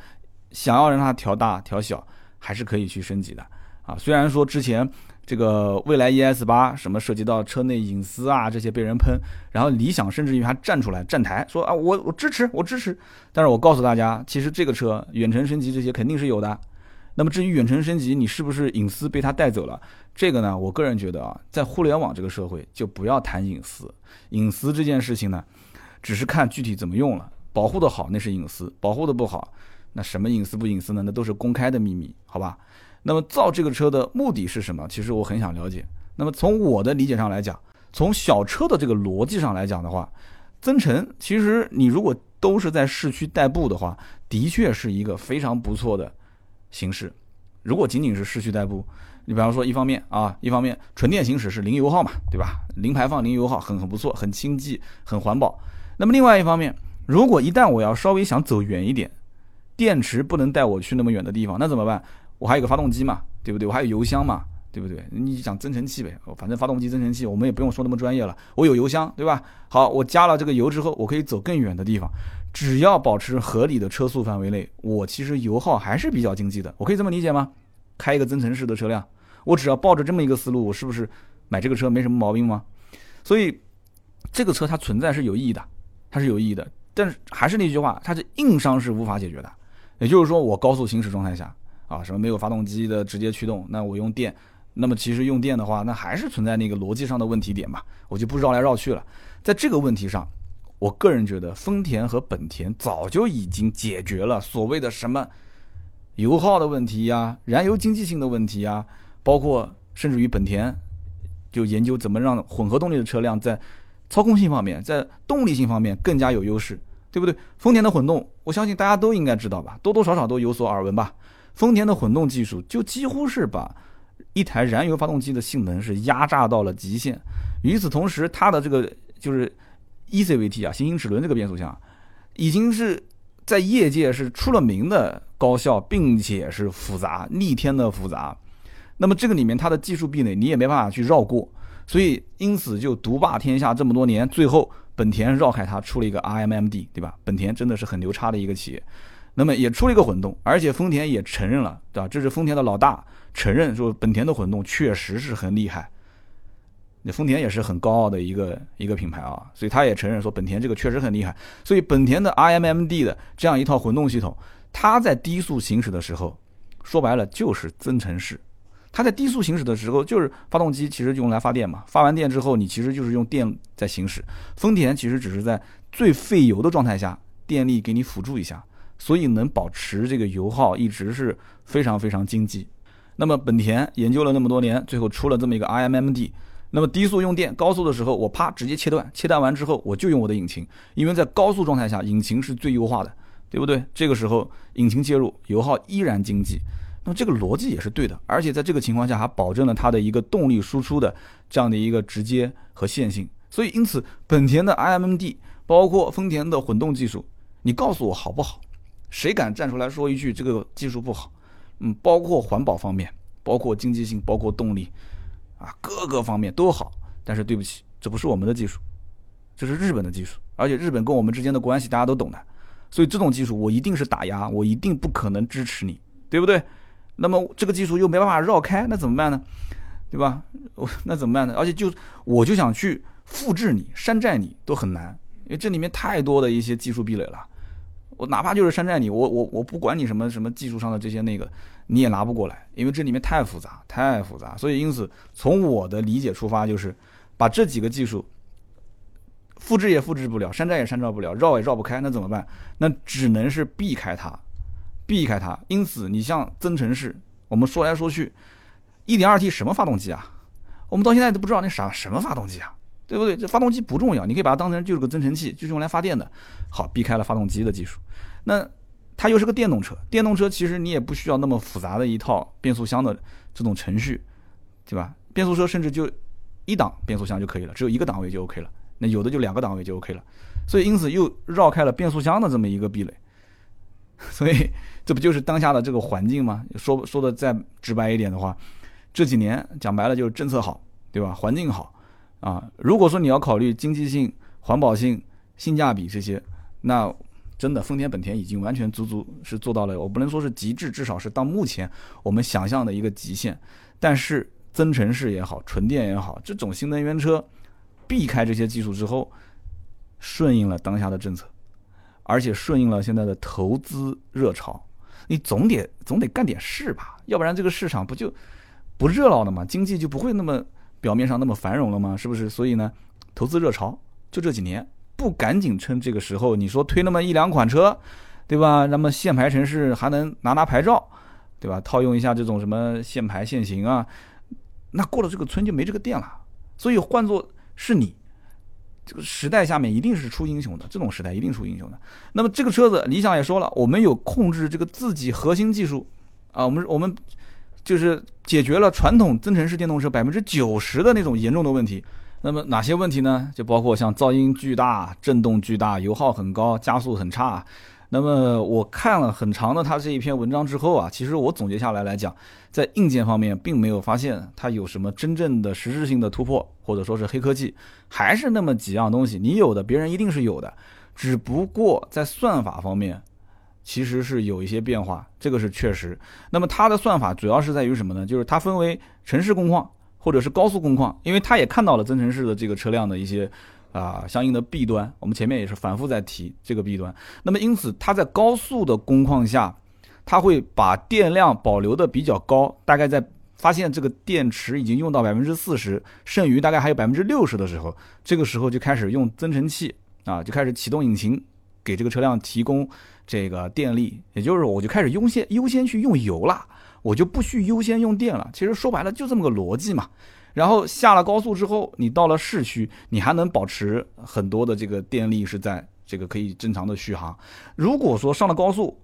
想要让它调大调小，还是可以去升级的啊。虽然说之前这个蔚来 ES 八什么涉及到车内隐私啊这些被人喷，然后理想甚至于还站出来站台说啊我我支持我支持，但是我告诉大家，其实这个车远程升级这些肯定是有的。那么至于远程升级，你是不是隐私被他带走了？这个呢，我个人觉得啊，在互联网这个社会就不要谈隐私，隐私这件事情呢，只是看具体怎么用了，保护的好那是隐私，保护的不好，那什么隐私不隐私呢？那都是公开的秘密，好吧？那么造这个车的目的是什么？其实我很想了解。那么从我的理解上来讲，从小车的这个逻辑上来讲的话，增程其实你如果都是在市区代步的话，的确是一个非常不错的。形式，如果仅仅是市区代步，你比方说一方面啊，一方面纯电行驶是零油耗嘛，对吧？零排放、零油耗，很很不错，很经济，很环保。那么另外一方面，如果一旦我要稍微想走远一点，电池不能带我去那么远的地方，那怎么办？我还有个发动机嘛，对不对？我还有油箱嘛，对不对？你讲增程器呗，反正发动机、增程器我们也不用说那么专业了。我有油箱，对吧？好，我加了这个油之后，我可以走更远的地方。只要保持合理的车速范围内，我其实油耗还是比较经济的。我可以这么理解吗？开一个增程式的车辆，我只要抱着这么一个思路，我是不是买这个车没什么毛病吗？所以这个车它存在是有意义的，它是有意义的。但是还是那句话，它是硬伤是无法解决的。也就是说，我高速行驶状态下啊，什么没有发动机的直接驱动，那我用电，那么其实用电的话，那还是存在那个逻辑上的问题点嘛，我就不绕来绕去了。在这个问题上。我个人觉得，丰田和本田早就已经解决了所谓的什么油耗的问题呀、燃油经济性的问题呀，包括甚至于本田就研究怎么让混合动力的车辆在操控性方面、在动力性方面更加有优势，对不对？丰田的混动，我相信大家都应该知道吧，多多少少都有所耳闻吧。丰田的混动技术就几乎是把一台燃油发动机的性能是压榨到了极限，与此同时，它的这个就是。eCVT 啊，行星齿轮这个变速箱，已经是在业界是出了名的高效，并且是复杂逆天的复杂。那么这个里面它的技术壁垒你也没办法去绕过，所以因此就独霸天下这么多年，最后本田绕开它出了一个 RMMD，对吧？本田真的是很牛叉的一个企业，那么也出了一个混动，而且丰田也承认了，对吧？这是丰田的老大承认说本田的混动确实是很厉害。那丰田也是很高傲的一个一个品牌啊，所以他也承认说本田这个确实很厉害。所以本田的 RMMD 的这样一套混动系统，它在低速行驶的时候，说白了就是增程式。它在低速行驶的时候，就是发动机其实用来发电嘛，发完电之后你其实就是用电在行驶。丰田其实只是在最费油的状态下，电力给你辅助一下，所以能保持这个油耗一直是非常非常经济。那么本田研究了那么多年，最后出了这么一个 iMMD。那么低速用电，高速的时候我啪直接切断，切断完之后我就用我的引擎，因为在高速状态下引擎是最优化的，对不对？这个时候引擎介入，油耗依然经济，那么这个逻辑也是对的，而且在这个情况下还保证了它的一个动力输出的这样的一个直接和线性。所以因此本田的 iMD 包括丰田的混动技术，你告诉我好不好？谁敢站出来说一句这个技术不好？嗯，包括环保方面，包括经济性，包括动力。啊，各个方面都好，但是对不起，这不是我们的技术，这是日本的技术，而且日本跟我们之间的关系大家都懂的，所以这种技术我一定是打压，我一定不可能支持你，对不对？那么这个技术又没办法绕开，那怎么办呢？对吧？我那怎么办呢？而且就我就想去复制你、山寨你都很难，因为这里面太多的一些技术壁垒了。哪怕就是山寨你，我我我不管你什么什么技术上的这些那个。你也拿不过来，因为这里面太复杂，太复杂。所以因此，从我的理解出发，就是把这几个技术复制也复制不了，山寨也山寨不了，绕也绕不开，那怎么办？那只能是避开它，避开它。因此，你像增程式，我们说来说去，1.2T 什么发动机啊？我们到现在都不知道那啥什么发动机啊，对不对？这发动机不重要，你可以把它当成就是个增程器，就是用来发电的。好，避开了发动机的技术，那。它又是个电动车，电动车其实你也不需要那么复杂的一套变速箱的这种程序，对吧？变速车甚至就一档变速箱就可以了，只有一个档位就 OK 了。那有的就两个档位就 OK 了，所以因此又绕开了变速箱的这么一个壁垒。[LAUGHS] 所以这不就是当下的这个环境吗？说说的再直白一点的话，这几年讲白了就是政策好，对吧？环境好啊。如果说你要考虑经济性、环保性、性价比这些，那。真的，丰田、本田已经完全足足是做到了，我不能说是极致，至少是到目前我们想象的一个极限。但是增程式也好，纯电也好，这种新能源车避开这些技术之后，顺应了当下的政策，而且顺应了现在的投资热潮。你总得总得干点事吧，要不然这个市场不就不热闹了吗？经济就不会那么表面上那么繁荣了吗？是不是？所以呢，投资热潮就这几年，不赶紧趁这个时候，你说推那么一两款车，对吧？那么限牌城市还能拿拿牌照，对吧？套用一下这种什么限牌限行啊。那过了这个村就没这个店了，所以换作是你，这个时代下面一定是出英雄的，这种时代一定出英雄的。那么这个车子，理想也说了，我们有控制这个自己核心技术啊，我们我们就是解决了传统增程式电动车百分之九十的那种严重的问题。那么哪些问题呢？就包括像噪音巨大、震动巨大、油耗很高、加速很差。那么我看了很长的他这一篇文章之后啊，其实我总结下来来讲，在硬件方面并没有发现它有什么真正的实质性的突破，或者说是黑科技，还是那么几样东西，你有的别人一定是有的，只不过在算法方面其实是有一些变化，这个是确实。那么它的算法主要是在于什么呢？就是它分为城市工况或者是高速工况，因为它也看到了增程式的这个车辆的一些。啊，相应的弊端，我们前面也是反复在提这个弊端。那么，因此它在高速的工况下，它会把电量保留的比较高，大概在发现这个电池已经用到百分之四十，剩余大概还有百分之六十的时候，这个时候就开始用增程器啊，就开始启动引擎，给这个车辆提供这个电力，也就是我就开始优先优先去用油了，我就不需优先用电了。其实说白了就这么个逻辑嘛。然后下了高速之后，你到了市区，你还能保持很多的这个电力是在这个可以正常的续航。如果说上了高速，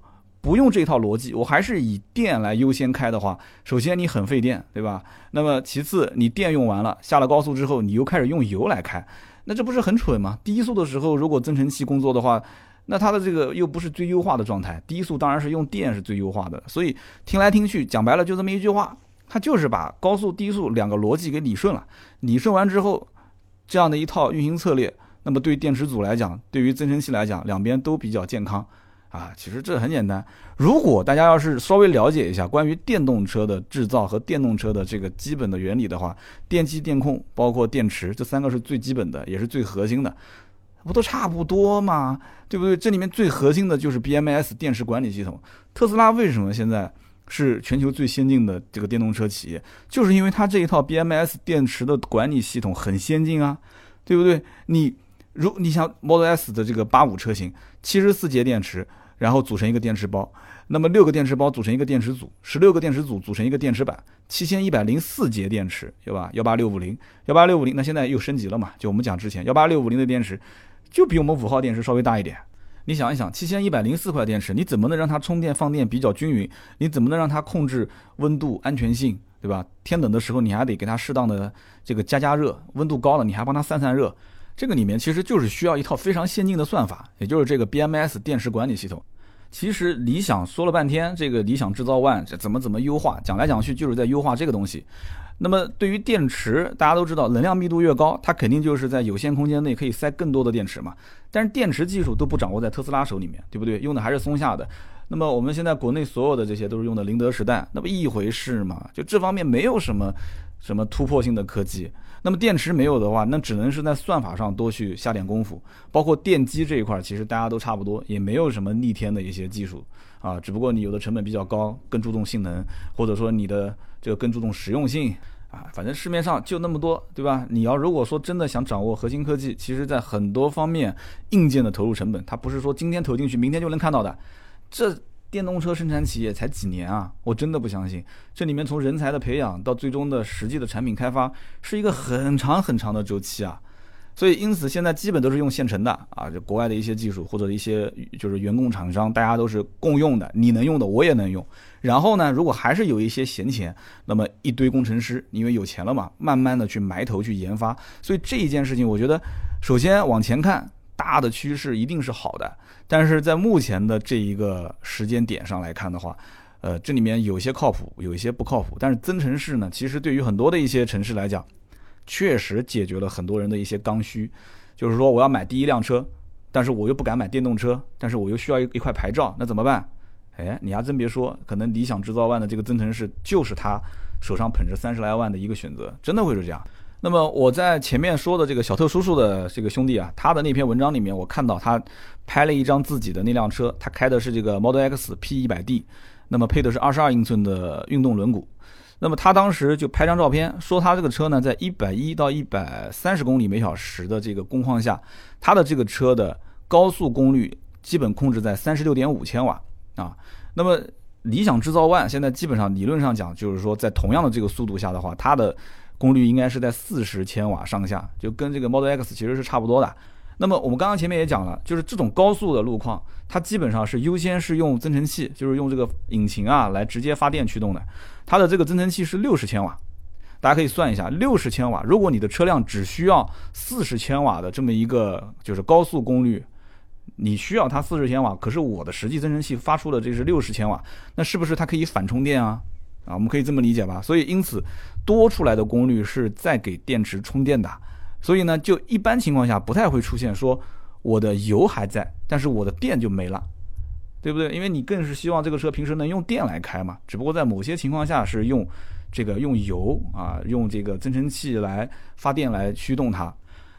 不用这套逻辑，我还是以电来优先开的话，首先你很费电，对吧？那么其次你电用完了，下了高速之后，你又开始用油来开，那这不是很蠢吗？低速的时候如果增程器工作的话，那它的这个又不是最优化的状态，低速当然是用电是最优化的。所以听来听去，讲白了就这么一句话。它就是把高速、低速两个逻辑给理顺了，理顺完之后，这样的一套运行策略，那么对于电池组来讲，对于增程器来讲，两边都比较健康啊。其实这很简单，如果大家要是稍微了解一下关于电动车的制造和电动车的这个基本的原理的话，电机、电控包括电池这三个是最基本的，也是最核心的，不都差不多吗？对不对？这里面最核心的就是 BMS 电池管理系统。特斯拉为什么现在？是全球最先进的这个电动车企业，就是因为它这一套 BMS 电池的管理系统很先进啊，对不对？你如你像 Model S 的这个八五车型，七十四节电池，然后组成一个电池包，那么六个电池包组成一个电池组，十六个电池组组成一个电池板，七千一百零四节电池，对吧？幺八六五零，幺八六五零，那现在又升级了嘛？就我们讲之前幺八六五零的电池，就比我们五号电池稍微大一点。你想一想，七千一百零四块电池，你怎么能让它充电放电比较均匀？你怎么能让它控制温度、安全性，对吧？天冷的时候你还得给它适当的这个加加热，温度高了你还帮它散散热。这个里面其实就是需要一套非常先进的算法，也就是这个 BMS 电池管理系统。其实理想说了半天，这个理想制造 ONE 怎么怎么优化，讲来讲去就是在优化这个东西。那么对于电池，大家都知道，能量密度越高，它肯定就是在有限空间内可以塞更多的电池嘛。但是电池技术都不掌握在特斯拉手里面，对不对？用的还是松下的。那么我们现在国内所有的这些都是用的宁德时代，那不一回事嘛？就这方面没有什么什么突破性的科技。那么电池没有的话，那只能是在算法上多去下点功夫。包括电机这一块，其实大家都差不多，也没有什么逆天的一些技术啊。只不过你有的成本比较高，更注重性能，或者说你的。这个更注重实用性啊，反正市面上就那么多，对吧？你要如果说真的想掌握核心科技，其实在很多方面硬件的投入成本，它不是说今天投进去，明天就能看到的。这电动车生产企业才几年啊？我真的不相信，这里面从人才的培养到最终的实际的产品开发，是一个很长很长的周期啊。所以，因此现在基本都是用现成的啊，就国外的一些技术或者一些就是原供厂商，大家都是共用的，你能用的我也能用。然后呢，如果还是有一些闲钱，那么一堆工程师因为有钱了嘛，慢慢的去埋头去研发。所以这一件事情，我觉得首先往前看，大的趋势一定是好的。但是在目前的这一个时间点上来看的话，呃，这里面有些靠谱，有一些不靠谱。但是增程式呢，其实对于很多的一些城市来讲，确实解决了很多人的一些刚需，就是说我要买第一辆车，但是我又不敢买电动车，但是我又需要一一块牌照，那怎么办？哎，你还真别说，可能理想制造万的这个增程式就是他手上捧着三十来万的一个选择，真的会是这样。那么我在前面说的这个小特叔叔的这个兄弟啊，他的那篇文章里面，我看到他拍了一张自己的那辆车，他开的是这个 Model X P 一百 D，那么配的是二十二英寸的运动轮毂。那么他当时就拍张照片，说他这个车呢，在一百一到一百三十公里每小时的这个工况下，他的这个车的高速功率基本控制在三十六点五千瓦啊。那么理想制造 ONE 现在基本上理论上讲，就是说在同样的这个速度下的话，它的功率应该是在四十千瓦上下，就跟这个 Model X 其实是差不多的。那么我们刚刚前面也讲了，就是这种高速的路况，它基本上是优先是用增程器，就是用这个引擎啊来直接发电驱动的。它的这个增程器是六十千瓦，大家可以算一下，六十千瓦，如果你的车辆只需要四十千瓦的这么一个就是高速功率，你需要它四十千瓦，可是我的实际增程器发出的这是六十千瓦，那是不是它可以反充电啊？啊，我们可以这么理解吧？所以因此多出来的功率是在给电池充电的。所以呢，就一般情况下不太会出现说我的油还在，但是我的电就没了，对不对？因为你更是希望这个车平时能用电来开嘛。只不过在某些情况下是用这个用油啊，用这个增程器来发电来驱动它。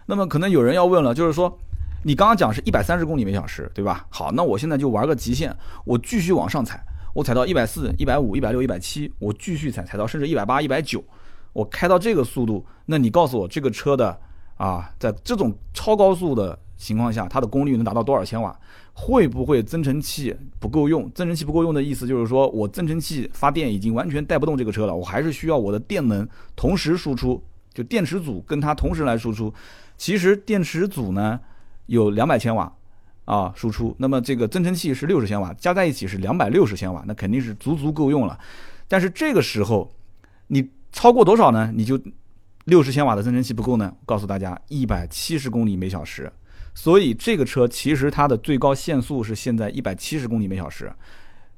那么可能有人要问了，就是说你刚刚讲是一百三十公里每小时，对吧？好，那我现在就玩个极限，我继续往上踩，我踩到一百四、一百五、一百六、一百七，我继续踩，踩到甚至一百八、一百九，我开到这个速度，那你告诉我这个车的。啊，在这种超高速的情况下，它的功率能达到多少千瓦？会不会增程器不够用？增程器不够用的意思就是说我增程器发电已经完全带不动这个车了，我还是需要我的电能同时输出，就电池组跟它同时来输出。其实电池组呢有两百千瓦啊输出，那么这个增程器是六十千瓦，加在一起是两百六十千瓦，那肯定是足足够用了。但是这个时候你超过多少呢？你就。六十千瓦的增程器不够呢，告诉大家一百七十公里每小时，所以这个车其实它的最高限速是现在一百七十公里每小时。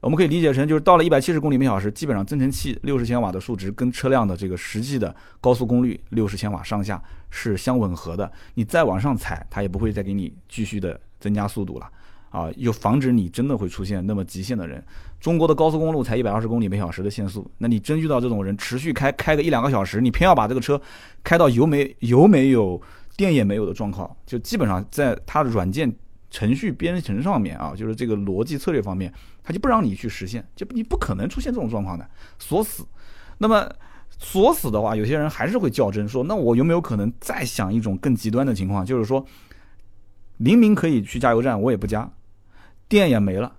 我们可以理解成就是到了一百七十公里每小时，基本上增程器六十千瓦的数值跟车辆的这个实际的高速功率六十千瓦上下是相吻合的。你再往上踩，它也不会再给你继续的增加速度了。啊，又防止你真的会出现那么极限的人。中国的高速公路才一百二十公里每小时的限速，那你真遇到这种人，持续开开个一两个小时，你偏要把这个车开到油没油没有、电也没有的状况，就基本上在它的软件程序编程上面啊，就是这个逻辑策略方面，它就不让你去实现，就你不可能出现这种状况的锁死。那么锁死的话，有些人还是会较真说，那我有没有可能再想一种更极端的情况，就是说明明可以去加油站，我也不加。电也没了，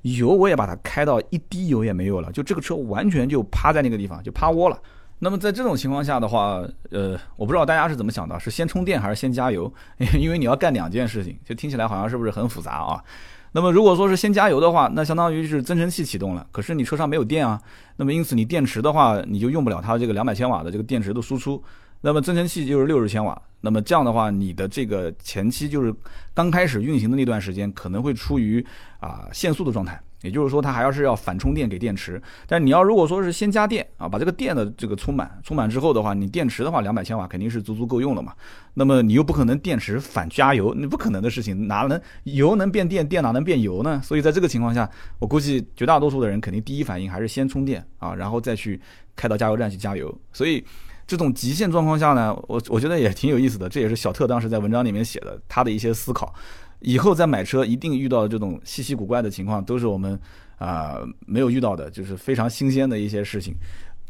油我也把它开到一滴油也没有了，就这个车完全就趴在那个地方，就趴窝了。那么在这种情况下的话，呃，我不知道大家是怎么想的，是先充电还是先加油？[LAUGHS] 因为你要干两件事情，就听起来好像是不是很复杂啊？那么如果说是先加油的话，那相当于是增程器启动了，可是你车上没有电啊，那么因此你电池的话，你就用不了它这个两百千瓦的这个电池的输出。那么增程器就是六十千瓦，那么这样的话，你的这个前期就是刚开始运行的那段时间，可能会处于啊限速的状态，也就是说它还要是要反充电给电池。但你要如果说是先加电啊，把这个电的这个充满，充满之后的话，你电池的话两百千瓦肯定是足足够用了嘛。那么你又不可能电池反加油，你不可能的事情，哪能油能变电，电哪能变油呢？所以在这个情况下，我估计绝大多数的人肯定第一反应还是先充电啊，然后再去开到加油站去加油。所以。这种极限状况下呢，我我觉得也挺有意思的，这也是小特当时在文章里面写的他的一些思考。以后再买车，一定遇到的这种稀奇古怪的情况，都是我们啊没有遇到的，就是非常新鲜的一些事情。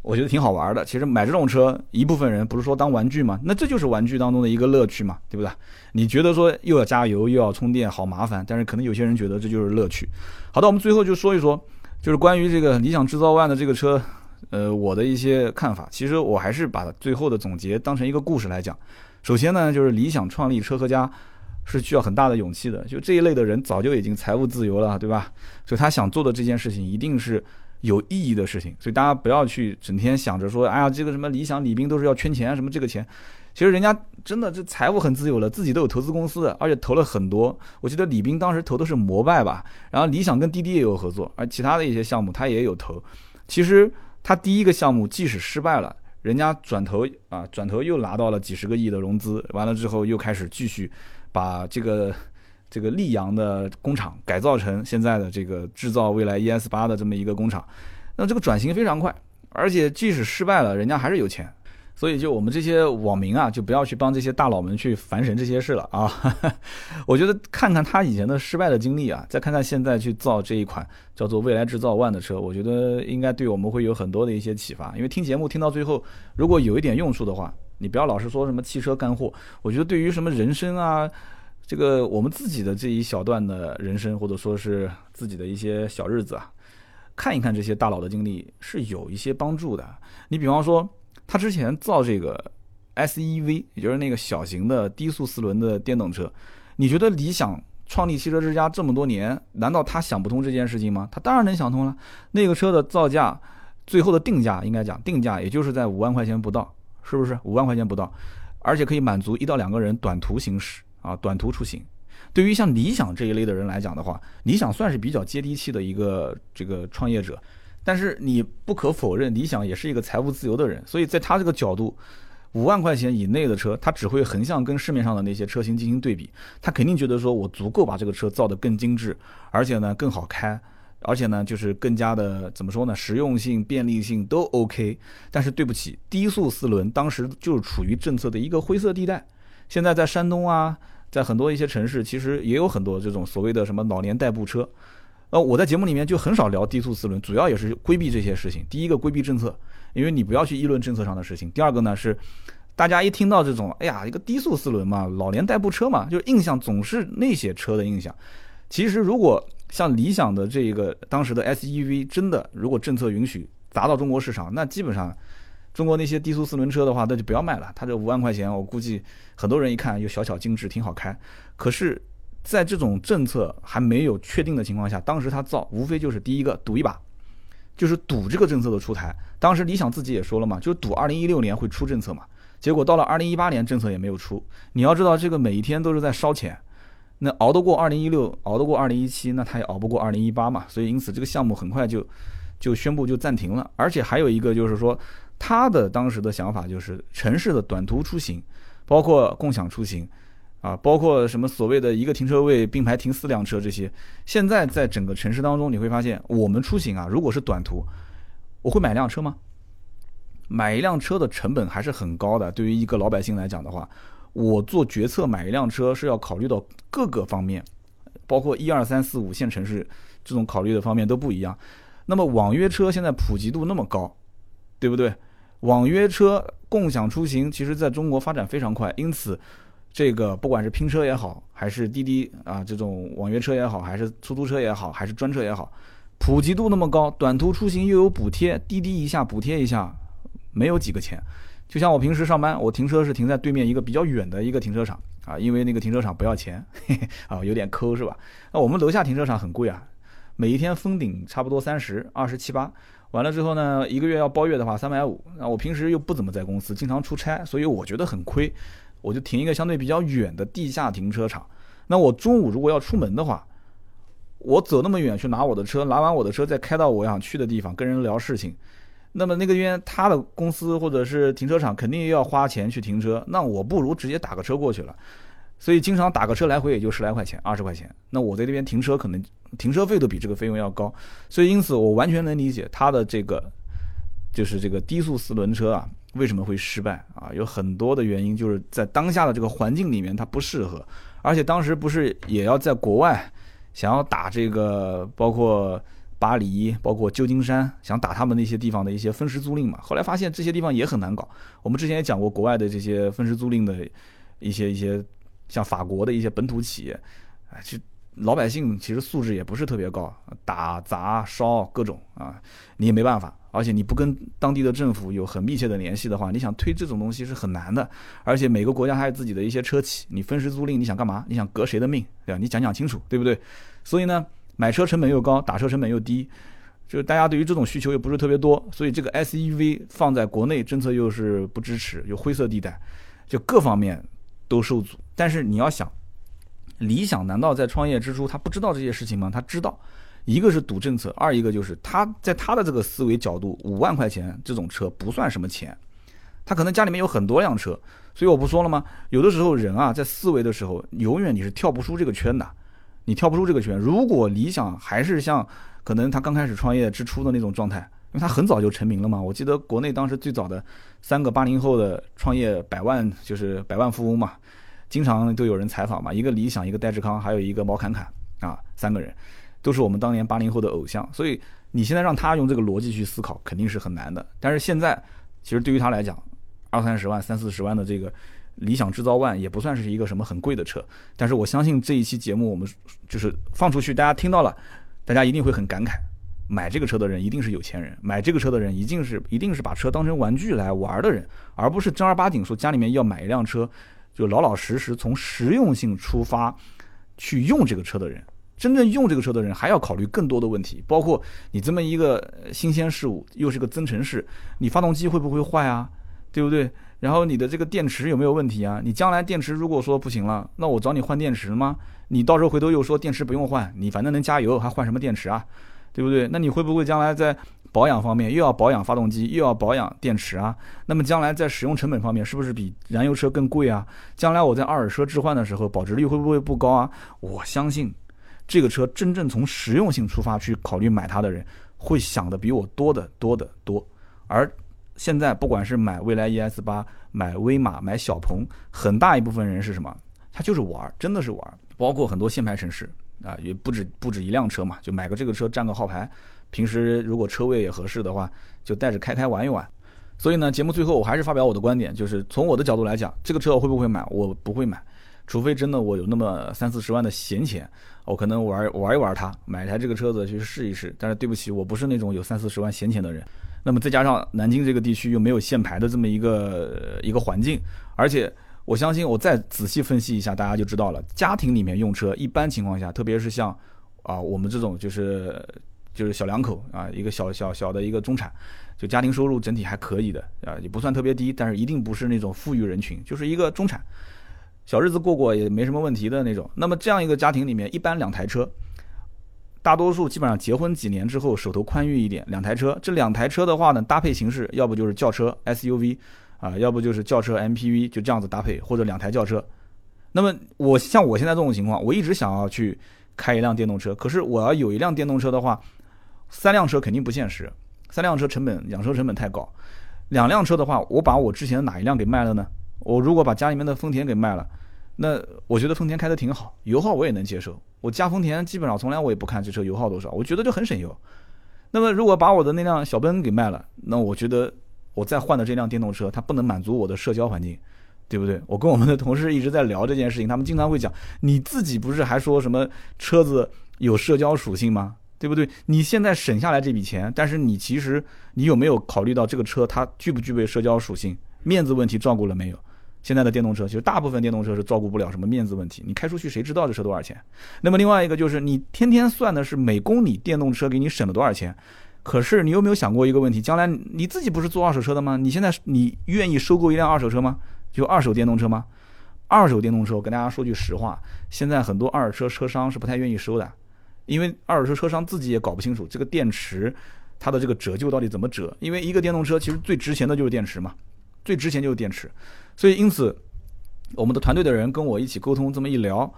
我觉得挺好玩的。其实买这种车，一部分人不是说当玩具嘛，那这就是玩具当中的一个乐趣嘛，对不对？你觉得说又要加油又要充电，好麻烦，但是可能有些人觉得这就是乐趣。好的，我们最后就说一说，就是关于这个理想制造 ONE 的这个车。呃，我的一些看法，其实我还是把最后的总结当成一个故事来讲。首先呢，就是理想创立车和家是需要很大的勇气的，就这一类的人早就已经财务自由了，对吧？所以他想做的这件事情一定是有意义的事情。所以大家不要去整天想着说，哎呀，这个什么理想李斌都是要圈钱，什么这个钱，其实人家真的这财务很自由了，自己都有投资公司的，而且投了很多。我记得李斌当时投的是摩拜吧，然后理想跟滴滴也有合作，而其他的一些项目他也有投。其实。他第一个项目即使失败了，人家转头啊，转头又拿到了几十个亿的融资，完了之后又开始继续把这个 [LAUGHS] 这个溧阳的工厂改造成现在的这个制造未来 ES 八的这么一个工厂。那这个转型非常快，而且即使失败了，人家还是有钱。所以，就我们这些网民啊，就不要去帮这些大佬们去烦神这些事了啊！[LAUGHS] 我觉得看看他以前的失败的经历啊，再看看现在去造这一款叫做未来制造 ONE 的车，我觉得应该对我们会有很多的一些启发。因为听节目听到最后，如果有一点用处的话，你不要老是说什么汽车干货。我觉得对于什么人生啊，这个我们自己的这一小段的人生，或者说是自己的一些小日子啊，看一看这些大佬的经历是有一些帮助的。你比方说。他之前造这个 S E V，也就是那个小型的低速四轮的电动车，你觉得理想创立汽车之家这么多年，难道他想不通这件事情吗？他当然能想通了。那个车的造价，最后的定价应该讲定价，也就是在五万块钱不到，是不是？五万块钱不到，而且可以满足一到两个人短途行驶啊，短途出行。对于像理想这一类的人来讲的话，理想算是比较接地气的一个这个创业者。但是你不可否认，理想也是一个财务自由的人，所以在他这个角度，五万块钱以内的车，他只会横向跟市面上的那些车型进行对比，他肯定觉得说我足够把这个车造得更精致，而且呢更好开，而且呢就是更加的怎么说呢，实用性、便利性都 OK。但是对不起，低速四轮当时就是处于政策的一个灰色地带，现在在山东啊，在很多一些城市，其实也有很多这种所谓的什么老年代步车。呃，我在节目里面就很少聊低速四轮，主要也是规避这些事情。第一个规避政策，因为你不要去议论政策上的事情。第二个呢是，大家一听到这种，哎呀，一个低速四轮嘛，老年代步车嘛，就印象总是那些车的印象。其实如果像理想的这个当时的 SEV，真的如果政策允许砸到中国市场，那基本上中国那些低速四轮车的话，那就不要卖了。它这五万块钱，我估计很多人一看又小巧精致，挺好开。可是。在这种政策还没有确定的情况下，当时他造无非就是第一个赌一把，就是赌这个政策的出台。当时理想自己也说了嘛，就赌二零一六年会出政策嘛。结果到了二零一八年，政策也没有出。你要知道，这个每一天都是在烧钱，那熬得过二零一六，熬得过二零一七，那他也熬不过二零一八嘛。所以因此这个项目很快就就宣布就暂停了。而且还有一个就是说，他的当时的想法就是城市的短途出行，包括共享出行。啊，包括什么所谓的一个停车位并排停四辆车这些，现在在整个城市当中，你会发现我们出行啊，如果是短途，我会买辆车吗？买一辆车的成本还是很高的。对于一个老百姓来讲的话，我做决策买一辆车是要考虑到各个方面，包括一二三四五线城市这种考虑的方面都不一样。那么网约车现在普及度那么高，对不对？网约车共享出行其实在中国发展非常快，因此。这个不管是拼车也好，还是滴滴啊这种网约车也好，还是出租车也好，还是专车也好，普及度那么高，短途出行又有补贴，滴滴一下补贴一下，没有几个钱。就像我平时上班，我停车是停在对面一个比较远的一个停车场啊，因为那个停车场不要钱，嘿 [LAUGHS] 嘿啊有点抠是吧？那我们楼下停车场很贵啊，每一天封顶差不多三十二十七八，完了之后呢，一个月要包月的话三百五。那我平时又不怎么在公司，经常出差，所以我觉得很亏。我就停一个相对比较远的地下停车场。那我中午如果要出门的话，我走那么远去拿我的车，拿完我的车再开到我想去的地方跟人聊事情，那么那个边他的公司或者是停车场肯定要花钱去停车，那我不如直接打个车过去了。所以经常打个车来回也就十来块钱、二十块钱。那我在那边停车可能停车费都比这个费用要高。所以因此我完全能理解他的这个就是这个低速四轮车啊。为什么会失败啊？有很多的原因，就是在当下的这个环境里面它不适合，而且当时不是也要在国外想要打这个，包括巴黎、包括旧金山，想打他们那些地方的一些分时租赁嘛？后来发现这些地方也很难搞。我们之前也讲过国外的这些分时租赁的一些一些，像法国的一些本土企业，啊，就老百姓其实素质也不是特别高，打砸烧各种啊，你也没办法。而且你不跟当地的政府有很密切的联系的话，你想推这种东西是很难的。而且每个国家还有自己的一些车企，你分时租赁，你想干嘛？你想革谁的命，对吧？你讲讲清楚，对不对？所以呢，买车成本又高，打车成本又低，就是大家对于这种需求又不是特别多，所以这个 SEV 放在国内政策又是不支持，有灰色地带，就各方面都受阻。但是你要想，理想难道在创业之初他不知道这些事情吗？他知道。一个是赌政策，二一个就是他在他的这个思维角度，五万块钱这种车不算什么钱，他可能家里面有很多辆车，所以我不说了吗？有的时候人啊，在思维的时候，永远你是跳不出这个圈的，你跳不出这个圈。如果理想还是像可能他刚开始创业之初的那种状态，因为他很早就成名了嘛。我记得国内当时最早的三个八零后的创业百万就是百万富翁嘛，经常都有人采访嘛，一个理想，一个戴志康，还有一个毛侃侃啊，三个人都是我们当年八零后的偶像。所以你现在让他用这个逻辑去思考，肯定是很难的。但是现在其实对于他来讲，二三十万、三四十万的这个。理想制造 ONE 也不算是一个什么很贵的车，但是我相信这一期节目我们就是放出去，大家听到了，大家一定会很感慨，买这个车的人一定是有钱人，买这个车的人一定是一定是把车当成玩具来玩的人，而不是正儿八经说家里面要买一辆车，就老老实实从实用性出发去用这个车的人。真正用这个车的人还要考虑更多的问题，包括你这么一个新鲜事物，又是个增程式，你发动机会不会坏啊？对不对？然后你的这个电池有没有问题啊？你将来电池如果说不行了，那我找你换电池吗？你到时候回头又说电池不用换，你反正能加油，还换什么电池啊？对不对？那你会不会将来在保养方面又要保养发动机，又要保养电池啊？那么将来在使用成本方面是不是比燃油车更贵啊？将来我在二手车置换的时候保值率会不会不高啊？我相信这个车真正从实用性出发去考虑买它的人，会想的比我多的多的多，而。现在不管是买蔚来 ES 八、买威马、买小鹏，很大一部分人是什么？他就是玩，真的是玩。包括很多限牌城市啊，也不止不止一辆车嘛，就买个这个车占个号牌。平时如果车位也合适的话，就带着开开玩一玩。所以呢，节目最后我还是发表我的观点，就是从我的角度来讲，这个车我会不会买？我不会买，除非真的我有那么三四十万的闲钱，我可能玩玩一玩它，买一台这个车子去试一试。但是对不起，我不是那种有三四十万闲钱的人。那么再加上南京这个地区又没有限牌的这么一个一个环境，而且我相信我再仔细分析一下，大家就知道了。家庭里面用车，一般情况下，特别是像啊我们这种就是就是小两口啊，一个小小小的一个中产，就家庭收入整体还可以的啊，也不算特别低，但是一定不是那种富裕人群，就是一个中产，小日子过过也没什么问题的那种。那么这样一个家庭里面，一般两台车。大多数基本上结婚几年之后手头宽裕一点，两台车，这两台车的话呢，搭配形式要不就是轿车 SUV，啊，要不就是轿车 MPV，就这样子搭配，或者两台轿车。那么我像我现在这种情况，我一直想要去开一辆电动车，可是我要有一辆电动车的话，三辆车肯定不现实，三辆车成本养车成本太高。两辆车的话，我把我之前的哪一辆给卖了呢？我如果把家里面的丰田给卖了。那我觉得丰田开的挺好，油耗我也能接受。我加丰田基本上从来我也不看这车油耗多少，我觉得就很省油。那么如果把我的那辆小奔给卖了，那我觉得我再换的这辆电动车它不能满足我的社交环境，对不对？我跟我们的同事一直在聊这件事情，他们经常会讲，你自己不是还说什么车子有社交属性吗？对不对？你现在省下来这笔钱，但是你其实你有没有考虑到这个车它具不具备社交属性？面子问题照顾了没有？现在的电动车，其实大部分电动车是照顾不了什么面子问题。你开出去，谁知道这车多少钱？那么另外一个就是，你天天算的是每公里电动车给你省了多少钱。可是你有没有想过一个问题？将来你自己不是做二手车的吗？你现在你愿意收购一辆二手车吗？就二手电动车吗？二手电动车，我跟大家说句实话，现在很多二手车车商是不太愿意收的，因为二手车车商自己也搞不清楚这个电池它的这个折旧到底怎么折。因为一个电动车其实最值钱的就是电池嘛，最值钱就是电池。所以，因此，我们的团队的人跟我一起沟通，这么一聊，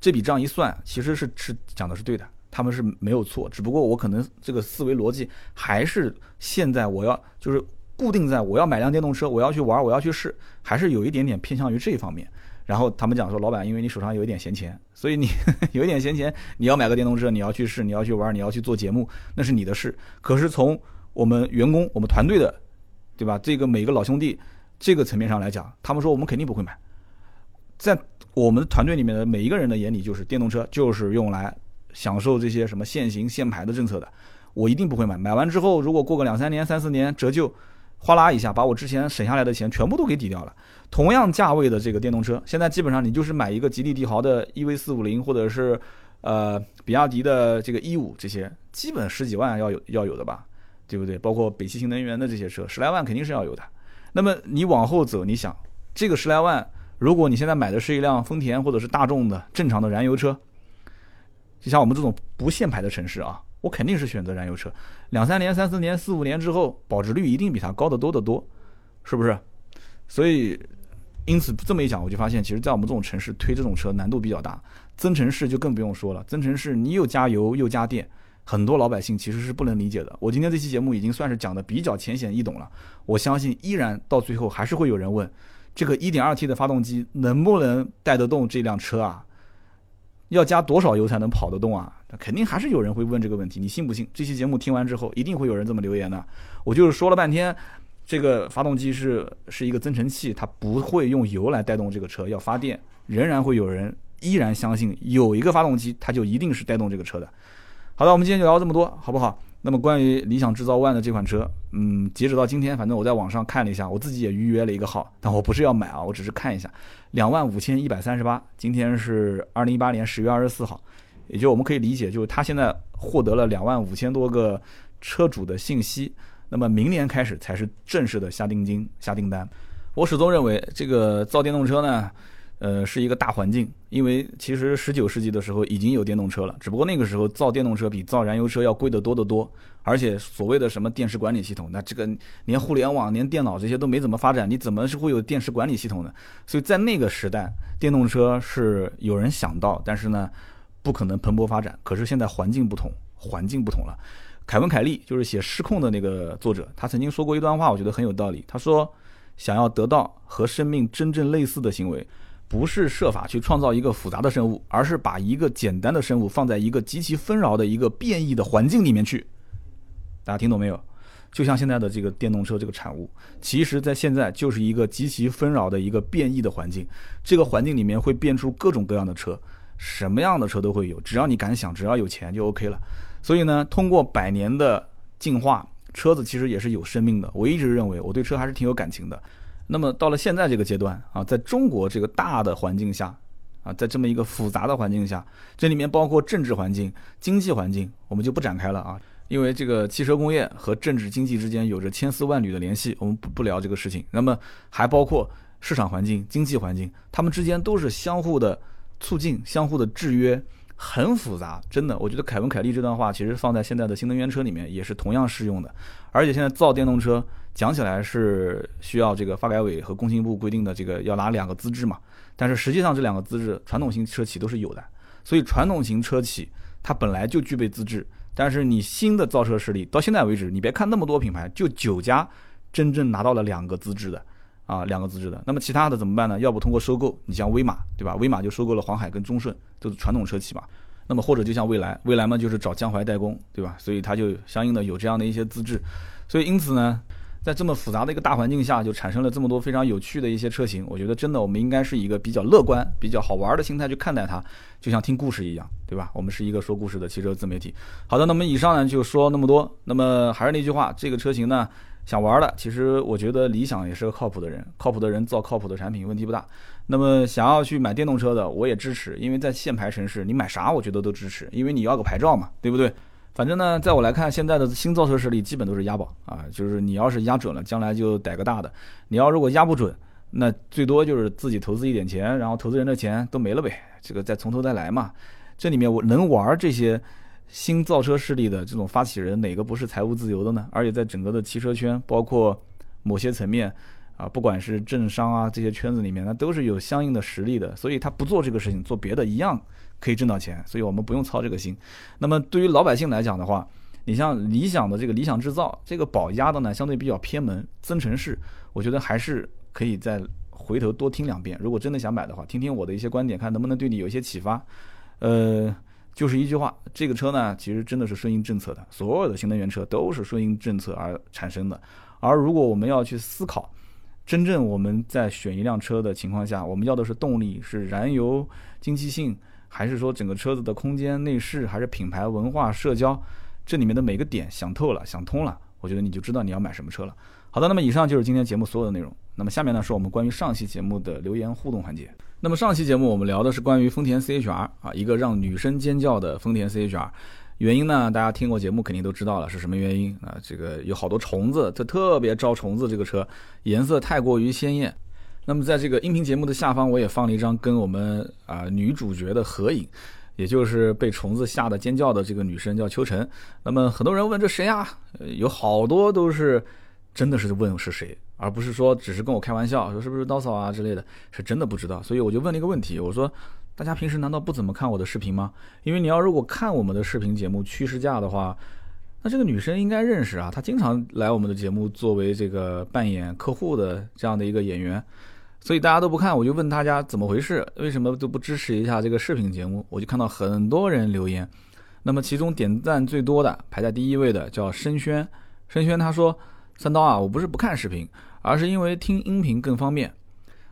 这笔账一算，其实是是讲的是对的，他们是没有错。只不过我可能这个思维逻辑还是现在我要就是固定在我要买辆电动车，我要去玩，我要去试，还是有一点点偏向于这一方面。然后他们讲说，老板，因为你手上有一点闲钱，所以你 [LAUGHS] 有一点闲钱，你要买个电动车，你要去试，你要去玩，你要去做节目，那是你的事。可是从我们员工、我们团队的，对吧？这个每个老兄弟。这个层面上来讲，他们说我们肯定不会买。在我们团队里面的每一个人的眼里，就是电动车就是用来享受这些什么限行限牌的政策的，我一定不会买。买完之后，如果过个两三年、三四年折旧，哗啦一下把我之前省下来的钱全部都给抵掉了。同样价位的这个电动车，现在基本上你就是买一个吉利帝豪的 EV 四五零，或者是呃比亚迪的这个 E 五，这些基本十几万要有要有的吧，对不对？包括北汽新能源的这些车，十来万肯定是要有的。那么你往后走，你想这个十来万，如果你现在买的是一辆丰田或者是大众的正常的燃油车，就像我们这种不限牌的城市啊，我肯定是选择燃油车。两三年、三四年、四五年之后，保值率一定比它高得多得多，是不是？所以，因此这么一讲，我就发现，其实，在我们这种城市推这种车难度比较大。增程式就更不用说了，增程式你又加油又加电，很多老百姓其实是不能理解的。我今天这期节目已经算是讲的比较浅显易懂了，我相信依然到最后还是会有人问，这个 1.2T 的发动机能不能带得动这辆车啊？要加多少油才能跑得动啊？肯定还是有人会问这个问题，你信不信？这期节目听完之后，一定会有人这么留言的。我就是说了半天，这个发动机是是一个增程器，它不会用油来带动这个车，要发电，仍然会有人依然相信有一个发动机，它就一定是带动这个车的。好的，我们今天就聊这么多，好不好？那么关于理想制造 ONE 的这款车，嗯，截止到今天，反正我在网上看了一下，我自己也预约了一个号，但我不是要买啊，我只是看一下，两万五千一百三十八，今天是二零一八年十月二十四号，也就我们可以理解，就是他现在获得了两万五千多个车主的信息，那么明年开始才是正式的下定金、下订单。我始终认为，这个造电动车呢。呃，是一个大环境，因为其实十九世纪的时候已经有电动车了，只不过那个时候造电动车比造燃油车要贵得多得多，而且所谓的什么电池管理系统，那这个连互联网、连电脑这些都没怎么发展，你怎么是会有电池管理系统呢？所以在那个时代，电动车是有人想到，但是呢，不可能蓬勃发展。可是现在环境不同，环境不同了。凯文·凯利就是写《失控》的那个作者，他曾经说过一段话，我觉得很有道理。他说：“想要得到和生命真正类似的行为。”不是设法去创造一个复杂的生物，而是把一个简单的生物放在一个极其纷扰的一个变异的环境里面去。大家听懂没有？就像现在的这个电动车这个产物，其实在现在就是一个极其纷扰的一个变异的环境。这个环境里面会变出各种各样的车，什么样的车都会有，只要你敢想，只要有钱就 OK 了。所以呢，通过百年的进化，车子其实也是有生命的。我一直认为，我对车还是挺有感情的。那么到了现在这个阶段啊，在中国这个大的环境下，啊，在这么一个复杂的环境下，这里面包括政治环境、经济环境，我们就不展开了啊，因为这个汽车工业和政治经济之间有着千丝万缕的联系，我们不不聊这个事情。那么还包括市场环境、经济环境，它们之间都是相互的促进、相互的制约，很复杂。真的，我觉得凯文·凯利这段话其实放在现在的新能源车里面也是同样适用的，而且现在造电动车。讲起来是需要这个发改委和工信部规定的这个要拿两个资质嘛，但是实际上这两个资质传统型车企都是有的，所以传统型车企它本来就具备资质，但是你新的造车势力到现在为止，你别看那么多品牌，就九家真正拿到了两个资质的啊，两个资质的，那么其他的怎么办呢？要不通过收购，你像威马对吧？威马就收购了黄海跟中顺，都是传统车企嘛，那么或者就像蔚来，蔚来嘛就是找江淮代工对吧？所以它就相应的有这样的一些资质，所以因此呢。在这么复杂的一个大环境下，就产生了这么多非常有趣的一些车型。我觉得真的，我们应该是一个比较乐观、比较好玩的心态去看待它，就像听故事一样，对吧？我们是一个说故事的汽车自媒体。好的，那么以上呢就说那么多。那么还是那句话，这个车型呢，想玩的，其实我觉得理想也是个靠谱的人，靠谱的人造靠谱的产品，问题不大。那么想要去买电动车的，我也支持，因为在限牌城市，你买啥我觉得都支持，因为你要个牌照嘛，对不对？反正呢，在我来看，现在的新造车势力基本都是押宝啊，就是你要是押准了，将来就逮个大的；你要如果押不准，那最多就是自己投资一点钱，然后投资人的钱都没了呗，这个再从头再来嘛。这里面我能玩这些新造车势力的这种发起人，哪个不是财务自由的呢？而且在整个的汽车圈，包括某些层面啊，不管是政商啊这些圈子里面，那都是有相应的实力的，所以他不做这个事情，做别的一样。可以挣到钱，所以我们不用操这个心。那么对于老百姓来讲的话，你像理想的这个理想制造，这个保压的呢，相对比较偏门，增程式，我觉得还是可以再回头多听两遍。如果真的想买的话，听听我的一些观点，看能不能对你有一些启发。呃，就是一句话，这个车呢，其实真的是顺应政策的，所有的新能源车都是顺应政策而产生的。而如果我们要去思考，真正我们在选一辆车的情况下，我们要的是动力，是燃油经济性。还是说整个车子的空间内饰，还是品牌文化、社交，这里面的每个点想透了、想通了，我觉得你就知道你要买什么车了。好的，那么以上就是今天节目所有的内容。那么下面呢，是我们关于上期节目的留言互动环节。那么上期节目我们聊的是关于丰田 CHR 啊，一个让女生尖叫的丰田 CHR。原因呢，大家听过节目肯定都知道了是什么原因啊？这个有好多虫子，它特别招虫子。这个车颜色太过于鲜艳。那么在这个音频节目的下方，我也放了一张跟我们啊女主角的合影，也就是被虫子吓得尖叫的这个女生叫秋晨。那么很多人问这谁啊？有好多都是真的是问是谁，而不是说只是跟我开玩笑说是不是刀嫂啊之类的，是真的不知道。所以我就问了一个问题，我说大家平时难道不怎么看我的视频吗？因为你要如果看我们的视频节目《趋势价》的话，那这个女生应该认识啊，她经常来我们的节目作为这个扮演客户的这样的一个演员。所以大家都不看，我就问大家怎么回事？为什么都不支持一下这个视频节目？我就看到很多人留言，那么其中点赞最多的排在第一位的叫申轩，申轩他说：“三刀啊，我不是不看视频，而是因为听音频更方便，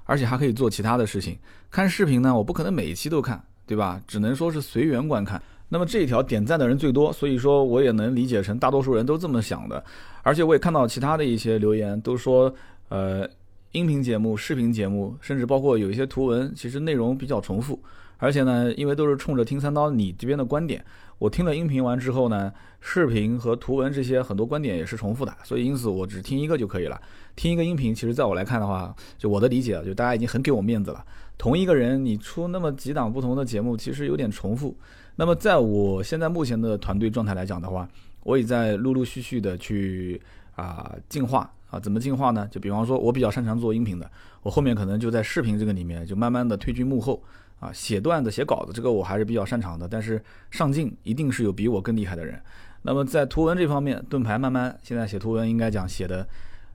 而且还可以做其他的事情。看视频呢，我不可能每一期都看，对吧？只能说是随缘观看。那么这一条点赞的人最多，所以说我也能理解成大多数人都这么想的。而且我也看到其他的一些留言都说，呃。”音频节目、视频节目，甚至包括有一些图文，其实内容比较重复。而且呢，因为都是冲着听三刀你这边的观点，我听了音频完之后呢，视频和图文这些很多观点也是重复的，所以因此我只听一个就可以了。听一个音频，其实在我来看的话，就我的理解，就大家已经很给我面子了。同一个人你出那么几档不同的节目，其实有点重复。那么在我现在目前的团队状态来讲的话，我也在陆陆续续的去啊进化。啊，怎么进化呢？就比方说，我比较擅长做音频的，我后面可能就在视频这个里面，就慢慢的退居幕后。啊，写段子、写稿子，这个我还是比较擅长的。但是上镜一定是有比我更厉害的人。那么在图文这方面，盾牌慢慢现在写图文，应该讲写的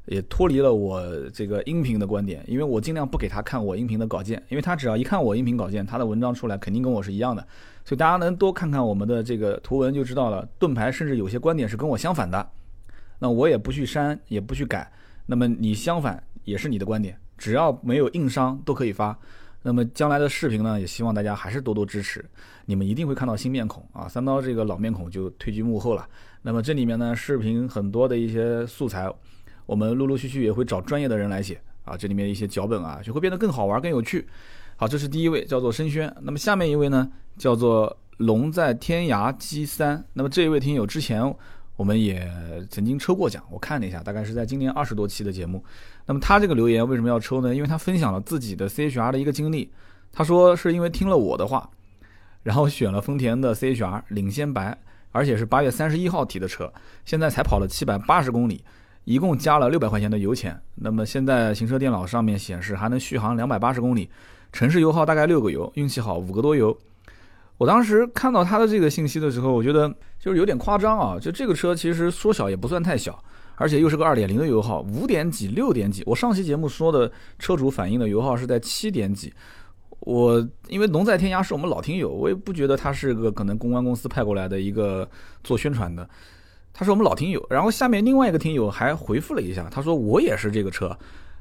也脱离了我这个音频的观点，因为我尽量不给他看我音频的稿件，因为他只要一看我音频稿件，他的文章出来肯定跟我是一样的。所以大家能多看看我们的这个图文就知道了，盾牌甚至有些观点是跟我相反的。那我也不去删，也不去改。那么你相反也是你的观点，只要没有硬伤都可以发。那么将来的视频呢，也希望大家还是多多支持。你们一定会看到新面孔啊，三刀这个老面孔就退居幕后了。那么这里面呢，视频很多的一些素材，我们陆陆续续也会找专业的人来写啊。这里面一些脚本啊，就会变得更好玩、更有趣。好，这是第一位，叫做申轩。那么下面一位呢，叫做龙在天涯机三。那么这一位听友之前。我们也曾经抽过奖，我看了一下，大概是在今年二十多期的节目。那么他这个留言为什么要抽呢？因为他分享了自己的 CHR 的一个经历。他说是因为听了我的话，然后选了丰田的 CHR 领先白，而且是八月三十一号提的车，现在才跑了七百八十公里，一共加了六百块钱的油钱。那么现在行车电脑上面显示还能续航两百八十公里，城市油耗大概六个油，运气好五个多油。我当时看到他的这个信息的时候，我觉得就是有点夸张啊！就这个车其实说小也不算太小，而且又是个二点零的油耗，五点几、六点几。我上期节目说的车主反映的油耗是在七点几。我因为龙在天涯是我们老听友，我也不觉得他是个可能公关公司派过来的一个做宣传的，他是我们老听友。然后下面另外一个听友还回复了一下，他说我也是这个车。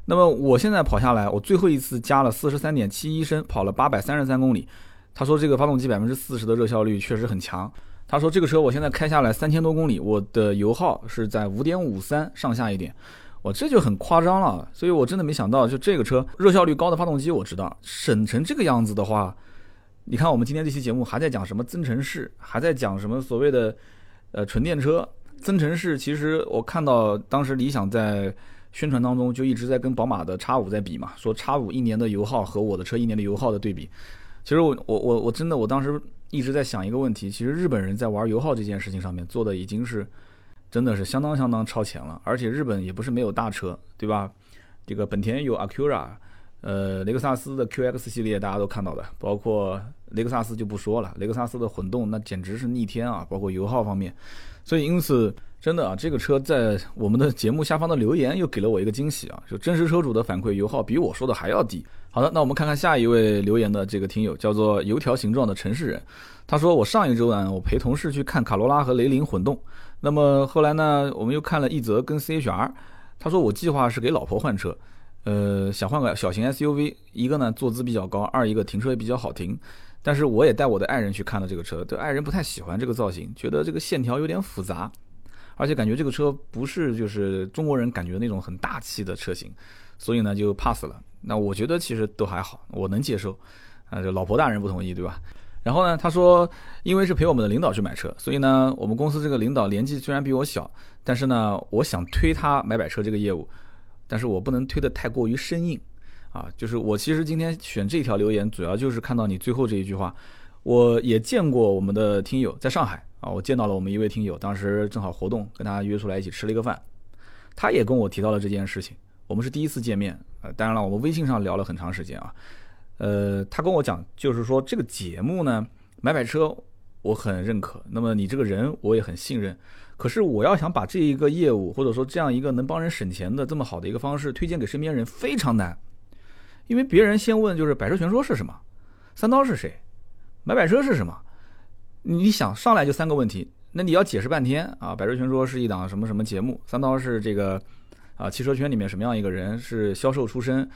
那么我现在跑下来，我最后一次加了四十三点七一升，跑了八百三十三公里。他说这个发动机百分之四十的热效率确实很强。他说这个车我现在开下来三千多公里，我的油耗是在五点五三上下一点，我这就很夸张了。所以我真的没想到，就这个车热效率高的发动机我知道，省成这个样子的话，你看我们今天这期节目还在讲什么增程式，还在讲什么所谓的呃纯电车增程式。其实我看到当时理想在宣传当中就一直在跟宝马的叉五在比嘛，说叉五一年的油耗和我的车一年的油耗的对比。其实我我我我真的我当时一直在想一个问题，其实日本人在玩油耗这件事情上面做的已经是真的是相当相当超前了，而且日本也不是没有大车，对吧？这个本田有 Acura，呃，雷克萨斯的 QX 系列大家都看到的，包括雷克萨斯就不说了，雷克萨斯的混动那简直是逆天啊，包括油耗方面，所以因此。真的啊，这个车在我们的节目下方的留言又给了我一个惊喜啊！就真实车主的反馈，油耗比我说的还要低。好的，那我们看看下一位留言的这个听友，叫做油条形状的城市人。他说：“我上一周呢，我陪同事去看卡罗拉和雷凌混动，那么后来呢，我们又看了一泽跟 CHR。他说我计划是给老婆换车，呃，想换个小型 SUV，一个呢坐姿比较高，二一个停车也比较好停。但是我也带我的爱人去看了这个车，对爱人不太喜欢这个造型，觉得这个线条有点复杂。”而且感觉这个车不是就是中国人感觉那种很大气的车型，所以呢就 pass 了。那我觉得其实都还好，我能接受。啊，就老婆大人不同意，对吧？然后呢，他说因为是陪我们的领导去买车，所以呢我们公司这个领导年纪虽然比我小，但是呢我想推他买买车这个业务，但是我不能推得太过于生硬。啊，就是我其实今天选这条留言，主要就是看到你最后这一句话。我也见过我们的听友在上海。啊，我见到了我们一位听友，当时正好活动，跟他约出来一起吃了一个饭，他也跟我提到了这件事情。我们是第一次见面，呃，当然了，我们微信上聊了很长时间啊。呃，他跟我讲，就是说这个节目呢，买买车我很认可，那么你这个人我也很信任，可是我要想把这一个业务或者说这样一个能帮人省钱的这么好的一个方式推荐给身边人非常难，因为别人先问就是百车全说是什么，三刀是谁，买百车是什么，你想上来就三个问题，那你要解释半天啊，百车全说是一档什么什么节目，三刀是这个啊汽车圈里面什么样一个人，是销售出身。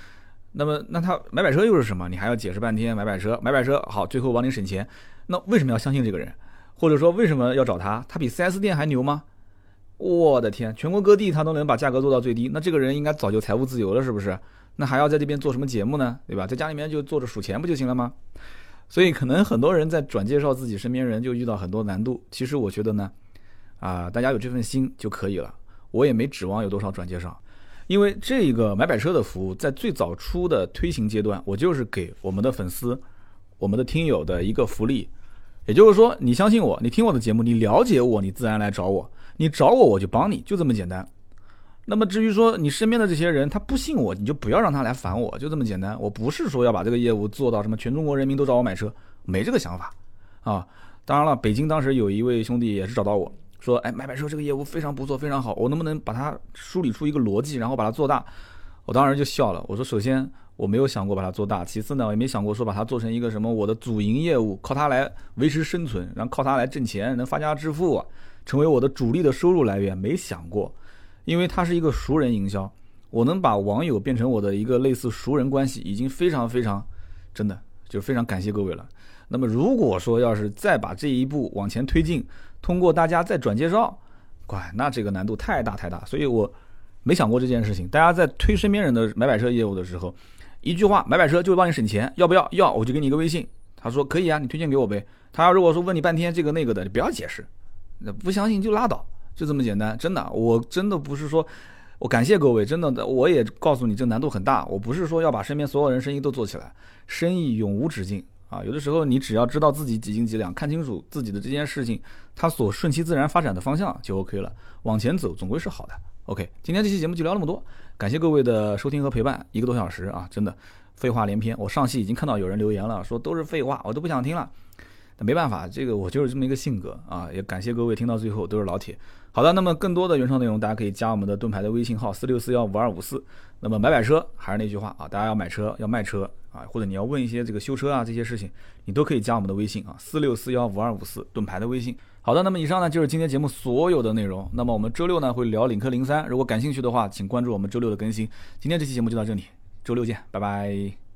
那么，那他买买车又是什么？你还要解释半天。买买车，买买车，好，最后帮你省钱。那为什么要相信这个人？或者说为什么要找他？他比 4S 店还牛吗？我的天，全国各地他都能把价格做到最低，那这个人应该早就财务自由了，是不是？那还要在这边做什么节目呢？对吧？在家里面就坐着数钱不就行了吗？所以可能很多人在转介绍自己身边人就遇到很多难度。其实我觉得呢，啊，大家有这份心就可以了。我也没指望有多少转介绍。因为这个买摆车的服务在最早初的推行阶段，我就是给我们的粉丝、我们的听友的一个福利，也就是说，你相信我，你听我的节目，你了解我，你自然来找我，你找我我就帮你，就这么简单。那么至于说你身边的这些人他不信我，你就不要让他来烦我，就这么简单。我不是说要把这个业务做到什么全中国人民都找我买车，没这个想法啊。当然了，北京当时有一位兄弟也是找到我。说，哎，买买车这个业务非常不错，非常好，我能不能把它梳理出一个逻辑，然后把它做大？我当时就笑了，我说，首先我没有想过把它做大，其次呢，我也没想过说把它做成一个什么我的主营业务，靠它来维持生存，然后靠它来挣钱，能发家致富，成为我的主力的收入来源，没想过，因为它是一个熟人营销，我能把网友变成我的一个类似熟人关系，已经非常非常，真的就非常感谢各位了。那么如果说要是再把这一步往前推进，通过大家再转介绍，乖，那这个难度太大太大，所以我没想过这件事情。大家在推身边人的买买车业务的时候，一句话，买买车就会帮你省钱，要不要？要，我就给你一个微信。他说可以啊，你推荐给我呗。他要如果说问你半天这个那个的，你不要解释，那不相信就拉倒，就这么简单。真的，我真的不是说，我感谢各位，真的，我也告诉你这难度很大。我不是说要把身边所有人生意都做起来，生意永无止境。啊，有的时候你只要知道自己几斤几两，看清楚自己的这件事情，它所顺其自然发展的方向就 OK 了，往前走总归是好的。OK，今天这期节目就聊那么多，感谢各位的收听和陪伴，一个多小时啊，真的废话连篇。我上期已经看到有人留言了，说都是废话，我都不想听了。那没办法，这个我就是这么一个性格啊，也感谢各位听到最后都是老铁。好的，那么更多的原创内容，大家可以加我们的盾牌的微信号四六四幺五二五四。那么买买车还是那句话啊，大家要买车要卖车啊，或者你要问一些这个修车啊这些事情，你都可以加我们的微信啊四六四幺五二五四盾牌的微信。好的，那么以上呢就是今天节目所有的内容。那么我们周六呢会聊领克零三，如果感兴趣的话，请关注我们周六的更新。今天这期节目就到这里，周六见，拜拜。